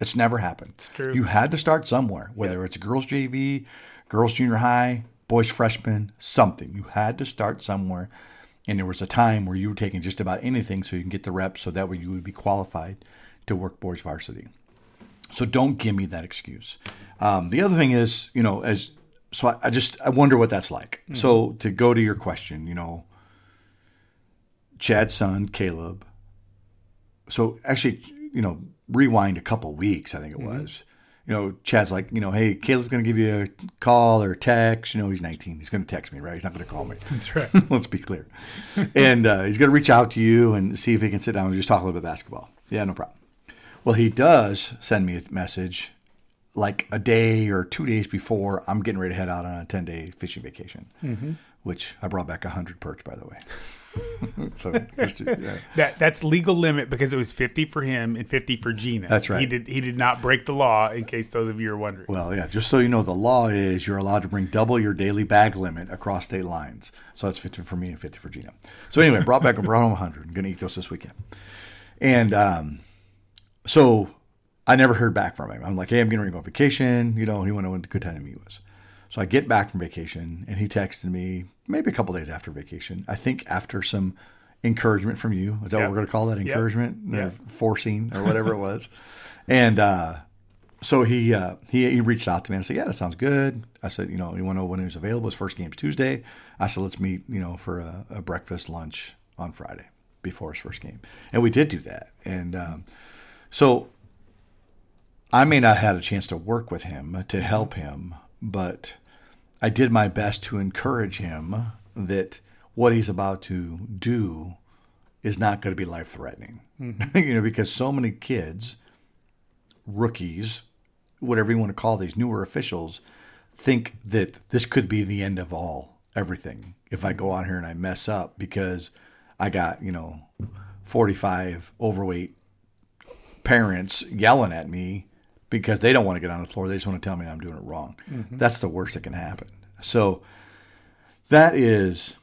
It's never happened. It's true. You had to start somewhere, whether it's girls JV, girls junior high, boys freshman, something. You had to start somewhere. And there was a time where you were taking just about anything so you can get the reps so that way you would be qualified to work boys varsity. So don't give me that excuse. Um, the other thing is, you know, as so I, I just I wonder what that's like. So to go to your question, you know, Chad's son Caleb. So actually, you know, rewind a couple weeks, I think it was. You know, Chad's like, you know, hey, Caleb's going to give you a call or a text. You know, he's 19. He's going to text me, right? He's not going to call me. That's right. Let's be clear. and uh, he's going to reach out to you and see if he can sit down and just talk a little bit about basketball. Yeah, no problem. Well, he does send me a message like a day or two days before I'm getting ready to head out on a 10 day fishing vacation, which I brought back 100 perch, by the way. so, just, yeah. That that's legal limit because it was fifty for him and fifty for Gina. That's right. He did he did not break the law. In case those of you are wondering. Well, yeah, just so you know, the law is you're allowed to bring double your daily bag limit across state lines. So that's 50 for me and 50 for Gina. So anyway, brought back, and brought home 100. I'm going to eat those this weekend. And um, so I never heard back from him. I'm like, hey, I'm getting ready to go on vacation. You know, he went what a good time was. So I get back from vacation and he texted me maybe a couple days after vacation. I think after some encouragement from you. Is that Yep. what we're going to call that? Yep. Encouragement or Yep. forcing or whatever it was. And uh, so he, uh, he he reached out to me and said, "Yeah, that sounds good." I said, "You know, you want to know when he was available? His first game's Tuesday." I said, "Let's meet, you know, for a, a breakfast lunch on Friday before his first game." And we did do that. And um, so I may not have had a chance to work with him to help him, but I did my best to encourage him that what he's about to do is not going to be life threatening. Mm-hmm. you know, because so many kids, rookies, whatever you want to call these newer officials, think that this could be the end of all everything if I go out here and I mess up because I got, you know, 45 overweight parents yelling at me because they don't want to get on the floor. They just want to tell me I'm doing it wrong. Mm-hmm. That's the worst that can happen. So that is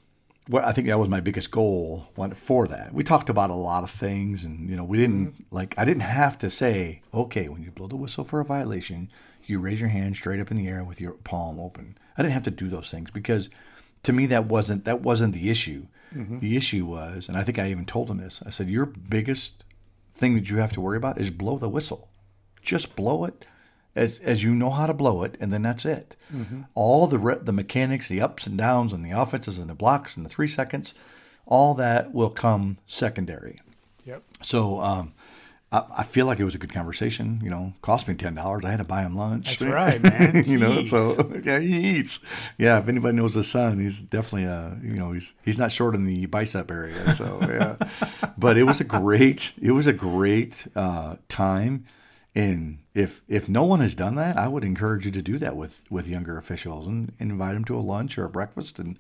what I think that was my biggest goal for that. We talked about a lot of things and you know, we didn't mm-hmm. like I didn't have to say, "Okay, when you blow the whistle for a violation, you raise your hand straight up in the air with your palm open." I didn't have to do those things because to me that wasn't that wasn't the issue. Mm-hmm. The issue was, and I think I even told him this. I said, "Your biggest thing that you have to worry about is blow the whistle. Just blow it as as you know how to blow it, and then that's it. All the re- the mechanics, the ups and downs, and the offenses and the blocks and the three seconds, all that will come secondary. Yep. So um, I, I feel like it was a good conversation. You know, cost me ten dollars. I had to buy him lunch. That's right, man. you know, so yeah, he eats. Yeah, if anybody knows his son, he's definitely a you know he's he's not short in the bicep area. So yeah, but it was a great it was a great uh, time. And if if no one has done that, I would encourage you to do that with with younger officials and, and invite them to a lunch or a breakfast. And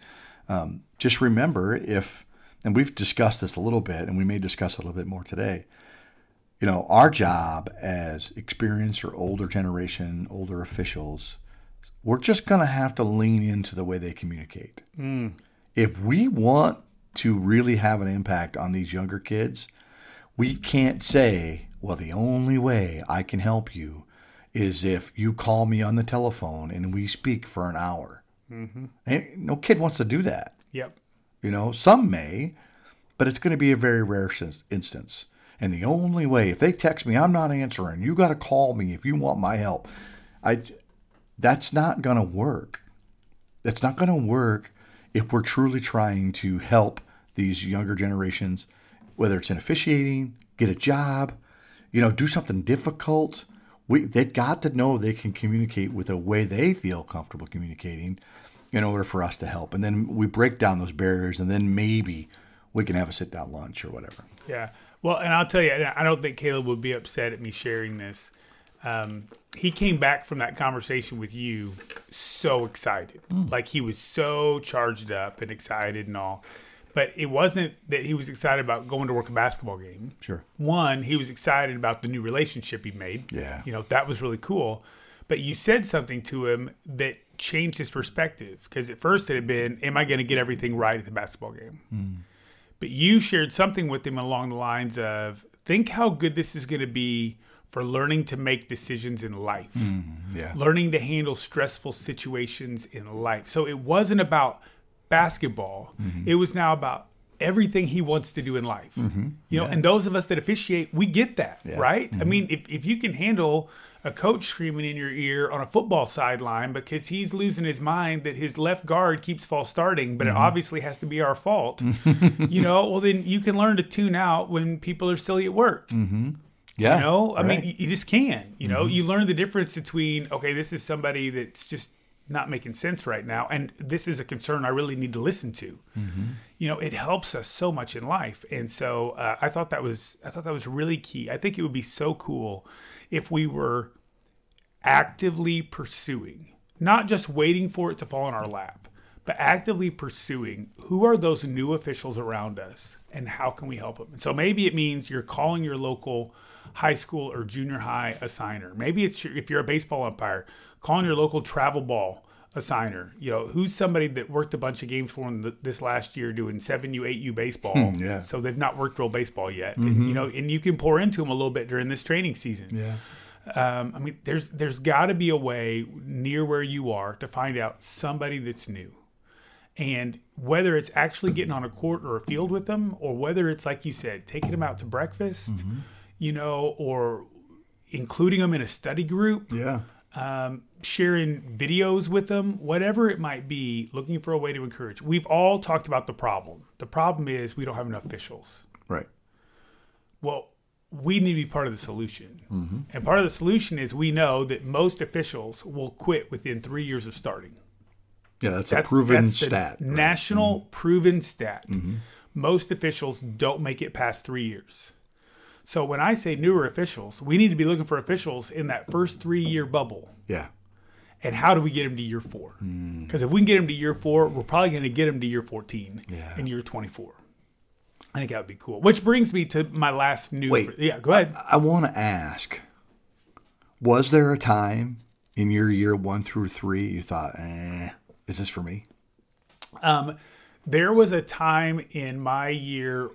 um, just remember if and we've discussed this a little bit, and we may discuss it a little bit more today you know, our job as experienced or older generation, older officials, we're just going to have to lean into the way they communicate. If we want to really have an impact on these younger kids, we can't say, well, the only way I can help you is if you call me on the telephone and we speak for an hour. Mm-hmm. no kid wants to do that. Yep. You know, some may, but it's going to be a very rare instance. And the only way, if they text me, I'm not answering. You got to call me if you want my help. I, that's not going to work. That's not going to work if we're truly trying to help these younger generations, whether it's in officiating, get a job, you know, do something difficult. We they got to know they can communicate with a way they feel comfortable communicating in order for us to help. And then we break down those barriers and then maybe we can have a sit down lunch or whatever. Yeah. Well, and I'll tell you, I don't think Caleb would be upset at me sharing this. Um, he came back from that conversation with you so excited. Like he was so charged up and excited and all. But it wasn't that he was excited about going to work a basketball game. Sure. One, he was excited about the new relationship he made. Yeah. You know, that was really cool. But you said something to him that changed his perspective. Because at first it had been, Am I going to get everything right at the basketball game? Hmm. But you shared something with him along the lines of, Think how good this is going to be for learning to make decisions in life, hmm, Yeah. learning to handle stressful situations in life. So it wasn't about basketball, mm-hmm. it was now about everything he wants to do in life. Mm-hmm. You know, and those of us that officiate, we get that, right? I mm-hmm. mean, if, if you can handle a coach screaming in your ear on a football sideline because he's losing his mind that his left guard keeps false starting, but it obviously has to be our fault, you know, well, then you can learn to tune out when people are silly at work. Yeah. You know, I mean, you, you just can. You know, you learn the difference between okay, this is somebody that's just not making sense right now, and this is a concern I really need to listen to. You know, it helps us so much in life, and so uh, I thought that was I thought that was really key. I think it would be so cool if we were actively pursuing, not just waiting for it to fall in our lap, but actively pursuing who are those new officials around us and how can we help them. And so maybe it means you're calling your local high school or junior high assigner. Maybe it's your, if you're a baseball umpire, calling your local travel ball assigner. You know, who's somebody that worked a bunch of games for them this last year doing 7U, 8U baseball. Hmm, yeah. So they've not worked real baseball yet. And, mm-hmm. you know, and you can pour into them a little bit during this training season. Yeah. Um, I mean, there's there's got to be a way near where you are to find out somebody that's new, and whether it's actually getting on a court or a field with them, or whether it's like you said, taking them out to breakfast, mm-hmm. you know, or including them in a study group, Yeah. Um, sharing videos with them, whatever it might be, looking for a way to encourage. We've all talked about the problem. The problem is we don't have enough officials. Right. Well, we need to be part of the solution. Mm-hmm. And part of the solution is we know that most officials will quit within three years of starting. Yeah, that's, a proven that's stat. right? National mm-hmm. proven stat. Mm-hmm. Most officials don't make it past three years. So when I say newer officials, we need to be looking for officials in that first three year bubble. Yeah. And how do we get them to year four? Because if we can get them to year four, we're probably going to get them to year 14 Yeah. and year 24. I think that would be cool. Which brings me to my last new. Wait. yeah, go ahead. I want to ask Was there a time in your year one through three you thought, eh, is this for me? Um, there was a time in my year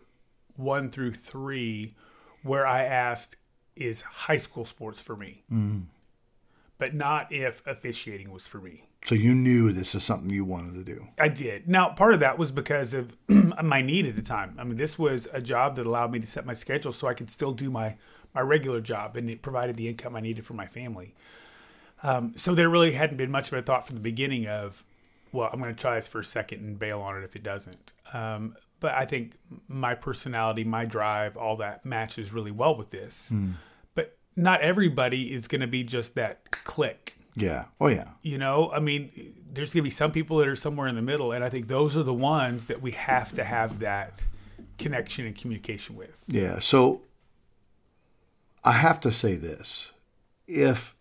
one through three where I asked, "Is high school sports for me?" But not if officiating was for me. So you knew this is something you wanted to do. I did. Now, part of that was because of my need at the time. I mean, this was a job that allowed me to set my schedule so I could still do my my regular job, and it provided the income I needed for my family. Um, so there really hadn't been much of a thought from the beginning of, well, I'm going to try this for a second and bail on it if it doesn't. Um, but I think my personality, my drive, all that matches really well with this. Hmm. But not everybody is going to be just that click. Yeah. Oh yeah. You know, I mean, there's going to be some people that are somewhere in the middle, and I think those are the ones that we have to have that connection and communication with. Yeah. So I have to say this. If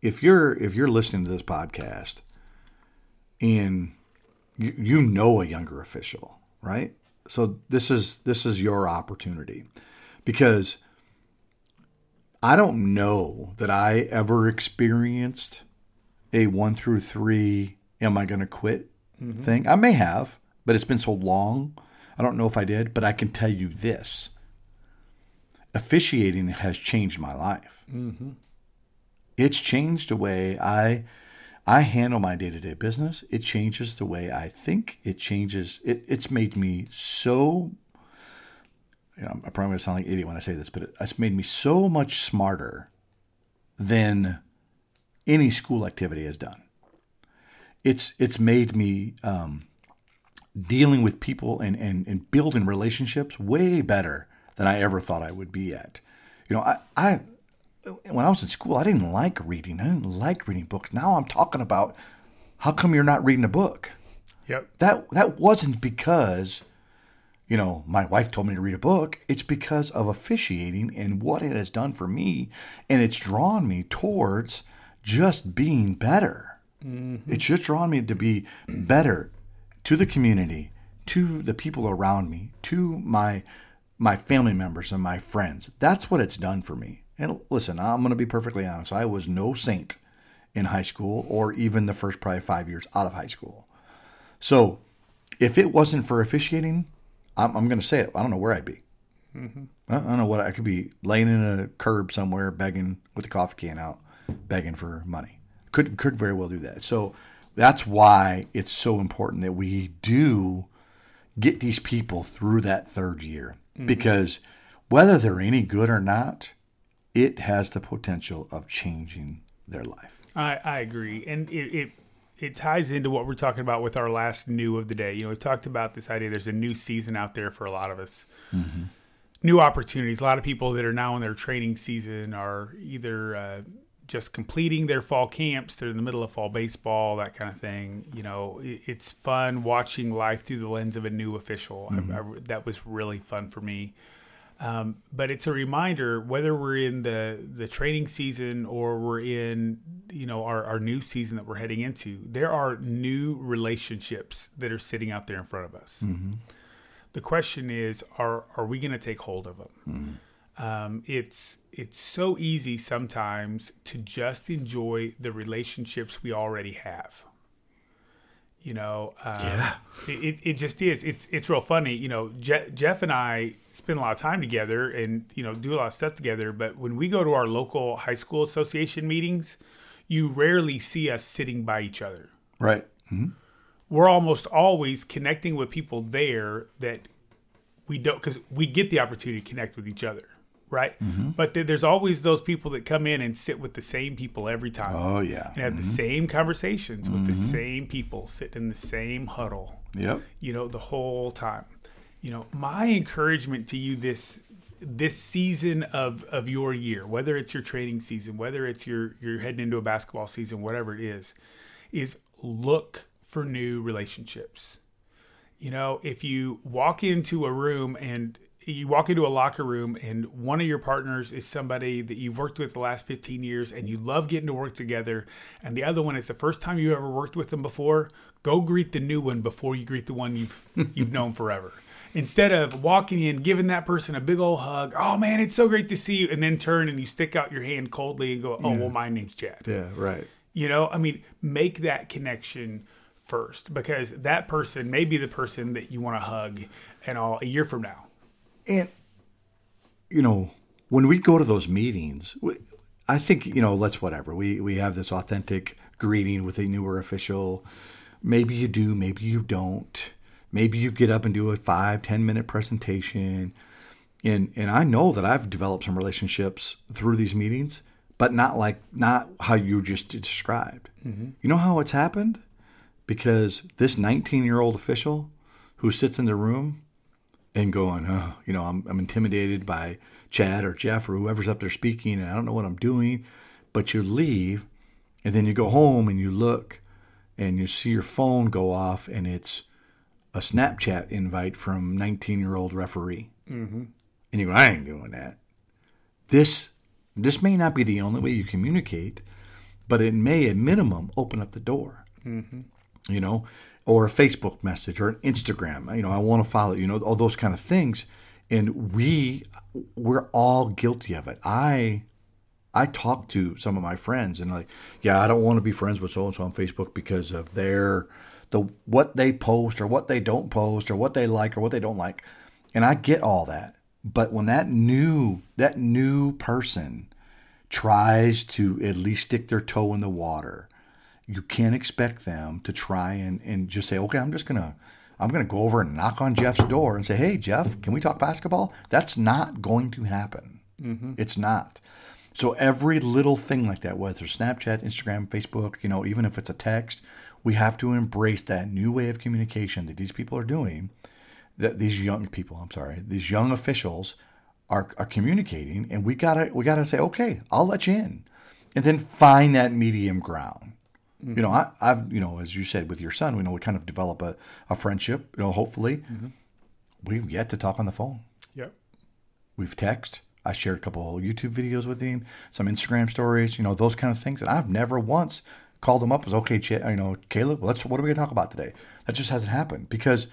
if you're if you're listening to this podcast and you, you know a younger official, right? So this is this is your opportunity because I don't know that I ever experienced a one through three am I going to quit mm-hmm. thing. I may have, but it's been so long. I don't know if I did, but I can tell you this officiating has changed my life. Mm-hmm. It's changed the way I I handle my day to day business. It changes the way I think. It changes. It, it's made me so. You know, I'm probably going to sound like an idiot when I say this, but it, it's made me so much smarter than any school activity has done. It's it's made me um, dealing with people and, and, and building relationships way better than I ever thought I would be at. You know, I, I when I was in school, I didn't like reading. I didn't like reading books. Now I'm talking about how come you're not reading a book? Yep. That that wasn't because, you know, my wife told me to read a book. It's because of officiating and what it has done for me, and it's drawn me towards just being better. Mm-hmm. It's just drawn me to be better to the community, to the people around me, to my my family members and my friends. That's what it's done for me. And listen, I'm going to be perfectly honest. I was no saint in high school or even the first probably five years out of high school. So if it wasn't for officiating, I'm, I'm going to say it. I don't know where I'd be. Mm-hmm. I I don't know what I could be laying in a curb somewhere begging with the coffee can out, begging for money. Could could very well do that. So that's why it's so important that we do get these people through that third year mm-hmm. because whether they're any good or not, it has the potential of changing their life. I, I agree, and it, it it ties into what we're talking about with our last new of the day. You know, we've talked about this idea. There's a new season out there for a lot of us. New opportunities. A lot of people that are now in their training season are either uh, just completing their fall camps. They're in the middle of fall baseball, that kind of thing. You know, it, it's fun watching life through the lens of a new official. I, I, that was really fun for me. Um, but it's a reminder whether we're in the the training season or we're in you know our, our new season that we're heading into there are new relationships that are sitting out there in front of us. The question is are are we going to take hold of them um, it's it's so easy sometimes to just enjoy the relationships we already have you know um, yeah. it, it, just is. It's it's real funny you know Je- jeff and i spend a lot of time together and you know do a lot of stuff together but when we go to our local high school association meetings you rarely see us sitting by each other. Right. we're almost always connecting with people there that we don't because we get the opportunity to connect with each other right? Mm-hmm. But th- there's always those people that come in and sit with the same people every time. Oh yeah. and have the mm-hmm. same conversations with the mm-hmm. same people sitting in the same huddle Yep. you know the whole time. You know my encouragement to you this this season of of your year whether it's your training season whether it's your you're heading into a basketball season whatever it is is look for new relationships. You know if you walk into a room and you walk into a locker room and one of your partners is somebody that you've worked with the last 15 years and you love getting to work together and the other one is the first time you ever worked with them before go greet the new one before you greet the one you've you've known forever instead of walking in giving that person a big old hug oh man it's so great to see you and then turn and you stick out your hand coldly and go oh well my name's chad Yeah. Right. you know, I mean, make that connection first because that person may be the person that you want to hug and all a year from now. And you know, when we go to those meetings, we, I think you know, let's whatever we we have this authentic greeting with a newer official. Maybe you do, maybe you don't. Maybe you get up and do a five ten minute presentation. And and I know that I've developed some relationships through these meetings, but not like not how you just described. Mm-hmm. You know how it's happened? Because this 19 year old official who sits in the room and going, oh, you know, I'm, I'm intimidated by Chad or Jeff or whoever's up there speaking, and I don't know what I'm doing. But you leave, and then you go home and you look, and you see your phone go off, and it's a Snapchat invite from 19 year old referee. Mm-hmm. And you go, I ain't doing that. This this may not be the only way you communicate, but it may, at minimum, open up the door. Mm-hmm. You know, or a Facebook message or an Instagram. You know, I want to follow. You know, all those kind of things. And we we're all guilty of it. I I talk to some of my friends and like, yeah, I don't want to be friends with so and so on Facebook because of their the what they post or what they don't post or what they like or what they don't like. And I get all that. But when that new that new person tries to at least stick their toe in the water, you can't expect them to try and, and just say, okay, I'm just gonna I'm gonna go over and knock on Jeff's door and say, hey Jeff, can we talk basketball? That's not going to happen. Mm-hmm. It's not. So every little thing like that, whether it's Snapchat, Instagram, Facebook, you know, even if it's a text, we have to embrace that new way of communication that these people are doing. That these young people, I'm sorry, these young officials are, are communicating, and we gotta we gotta say, okay, I'll let you in, and then find that medium ground. Mm-hmm. You know, I, have you know, as you said with your son, we know we kind of develop a, a friendship. You know, hopefully, mm-hmm. we've yet to talk on the phone. Yep, we've texted. I shared a couple of YouTube videos with him, some Instagram stories, you know, those kind of things. And I've never once called him up. Was okay, Ch- you know, Caleb. Let's. What are we gonna talk about today? That just hasn't happened because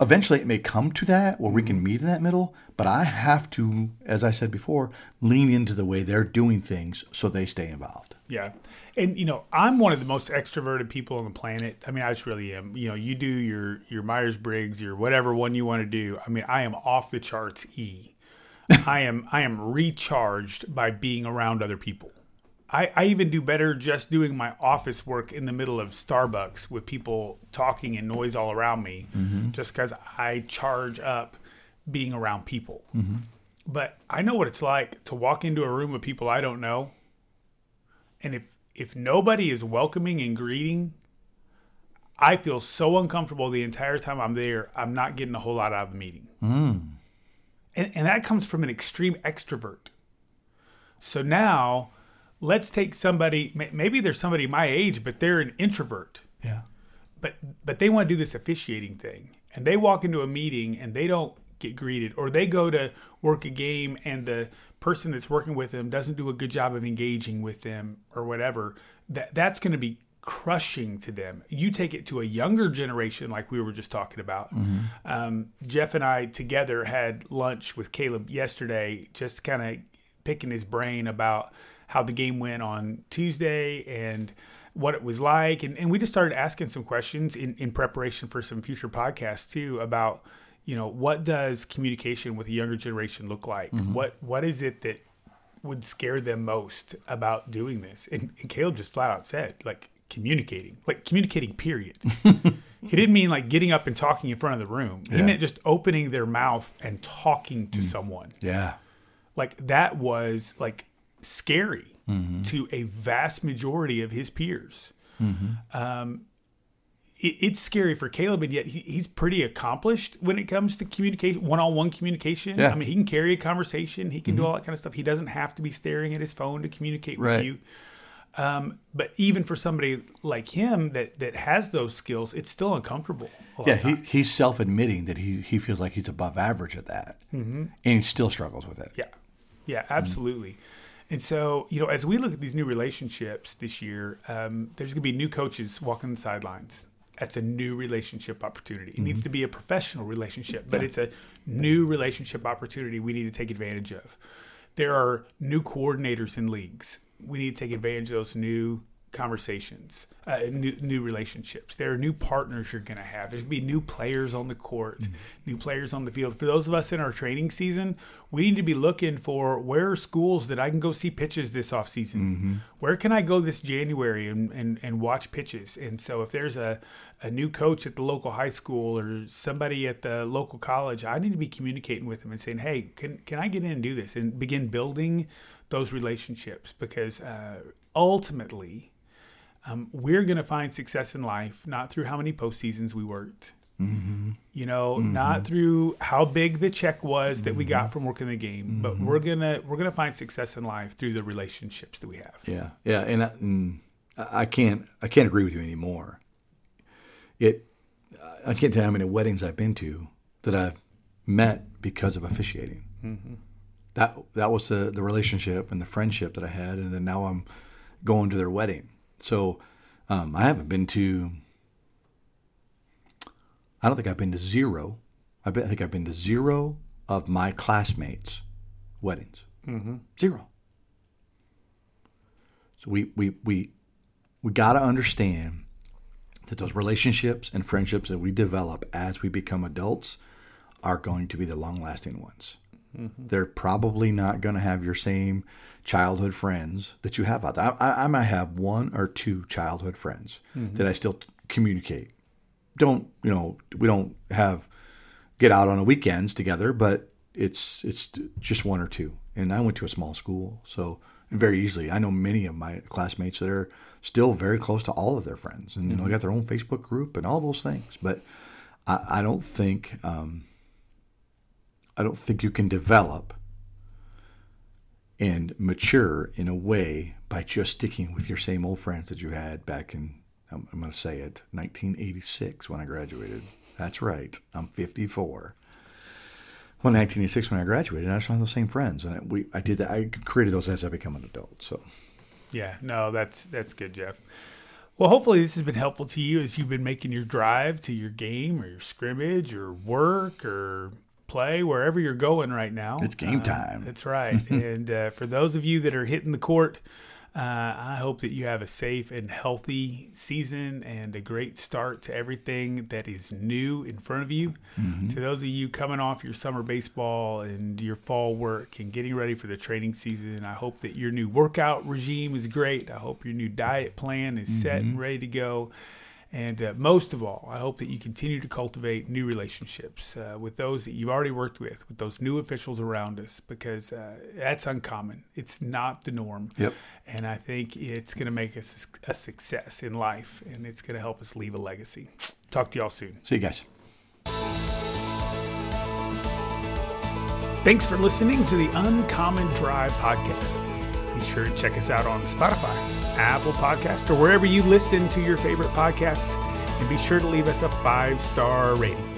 eventually it may come to that where we mm. can meet in that middle. But I have to, as I said before, lean into the way they're doing things so they stay involved. Yeah. And you know, I'm one of the most extroverted people on the planet. I mean, I just really am. You know, you do your your Myers Briggs, your whatever one you want to do. I mean, I am off the charts E. I am I am recharged by being around other people. I, I even do better just doing my office work in the middle of Starbucks with people talking and noise all around me, mm-hmm. just because I charge up being around people. Mm-hmm. But I know what it's like to walk into a room of people I don't know, and if if nobody is welcoming and greeting, I feel so uncomfortable the entire time I'm there. I'm not getting a whole lot out of the meeting, mm. and and that comes from an extreme extrovert. So now let's take somebody maybe there's somebody my age but they're an introvert. Yeah. But but they want to do this officiating thing and they walk into a meeting and they don't get greeted or they go to work a game and the person that's working with them doesn't do a good job of engaging with them or whatever that that's going to be crushing to them. You take it to a younger generation like we were just talking about. Mm-hmm. um, jeff and i together had lunch with caleb yesterday just kind of picking his brain about how the game went on Tuesday and what it was like. And, and we just started asking some questions in, in preparation for some future podcasts too about, you know, what does communication with a younger generation look like? Mm-hmm. What what is it that would scare them most about doing this? And, and Caleb just flat out said, like communicating, like communicating, period. he didn't mean like getting up and talking in front of the room. He yeah. meant just opening their mouth and talking to mm. someone. Yeah. Like that was like scary mm-hmm. to a vast majority of his peers. Mm-hmm. Um, it, it's scary for Caleb, and yet he, he's pretty accomplished when it comes to communication, one-on-one communication. Yeah. I mean, he can carry a conversation. He can mm-hmm. do all that kind of stuff. He doesn't have to be staring at his phone to communicate right. with you. Um, but even for somebody like him that that has those skills, it's still uncomfortable. Yeah, he, he's self admitting that he he feels like he's above average at that, mm-hmm. and he still struggles with it. Yeah, yeah, absolutely. Mm-hmm. And so, you know, as we look at these new relationships this year, um, there's going to be new coaches walking the sidelines. That's a new relationship opportunity. It mm-hmm. needs to be a professional relationship, but yeah. it's a new relationship opportunity we need to take advantage of. There are new coordinators in leagues. We need to take advantage of those new conversations, uh, new new relationships. There are new partners you're going to have. There's going to be new players on the court, mm-hmm. new players on the field. For those of us in our training season, we need to be looking for where are schools that I can go see pitches this off season. Mm-hmm. Where can I go this January and, and, and watch pitches? And so if there's a, a new coach at the local high school or somebody at the local college, I need to be communicating with them and saying, hey, can, can I get in and do this? And begin building those relationships because uh, ultimately – um, we're going to find success in life not through how many postseasons we worked, mm-hmm. You know, mm-hmm. not through how big the check was that we got mm-hmm. from working the game, but we're gonna we're gonna find success in life through the relationships that we have. Yeah, yeah, and I, mm, and I can't I can't agree with you anymore. It I can't tell you how many weddings I've been to that I've met because of officiating. That that was the the relationship and the friendship that I had, and then now I'm going to their wedding. So um, I haven't been to. I don't think I've been to zero. I, I think I've been to zero of my classmates' weddings. Zero. So we we we we got to understand that those relationships and friendships that we develop as we become adults are going to be the long-lasting ones. They're probably not going to have your same childhood friends that you have out there. I, I might have one or two childhood friends that I still t- communicate. Don't you know? We don't have get out on the weekends together, but it's it's just one or two. And I went to a small school, so very easily I know many of my classmates that are still very close to all of their friends, and you know, they got their own Facebook group and all those things. But I, I don't think um, I don't think you can develop and mature in a way by just sticking with your same old friends that you had back in I'm, I'm going to say it 1986 when I graduated. That's right. I'm 54. Well, 1986 when I graduated, I still have those same friends, and I, we I did that. I created those as I become an adult. So Yeah, no, that's that's good, Jeff. Well, hopefully this has been helpful to you as you've been making your drive to your game or your scrimmage or work or play wherever you're going right now. It's game Uh, time. that's right. and uh, for those of you that are hitting the court, uh, I hope that you have a safe and healthy season and a great start to everything that is new in front of you. Mm-hmm. To those of you coming off your summer baseball and your fall work and getting ready for the training season, I hope that your new workout regime is great. I hope your new diet plan is set Mm-hmm. and ready to go. And uh, most of all, I hope that you continue to cultivate new relationships uh, with those that you've already worked with, with those new officials around us, because uh, that's uncommon. It's not the norm. Yep. And I think it's going to make us a success in life, and it's going to help us leave a legacy. Talk to y'all soon. see you guys. Thanks for listening to the Uncommon Drive podcast. Be sure to check us out on Spotify, Apple Podcast, or wherever you listen to your favorite podcasts. And be sure to leave us a five star rating.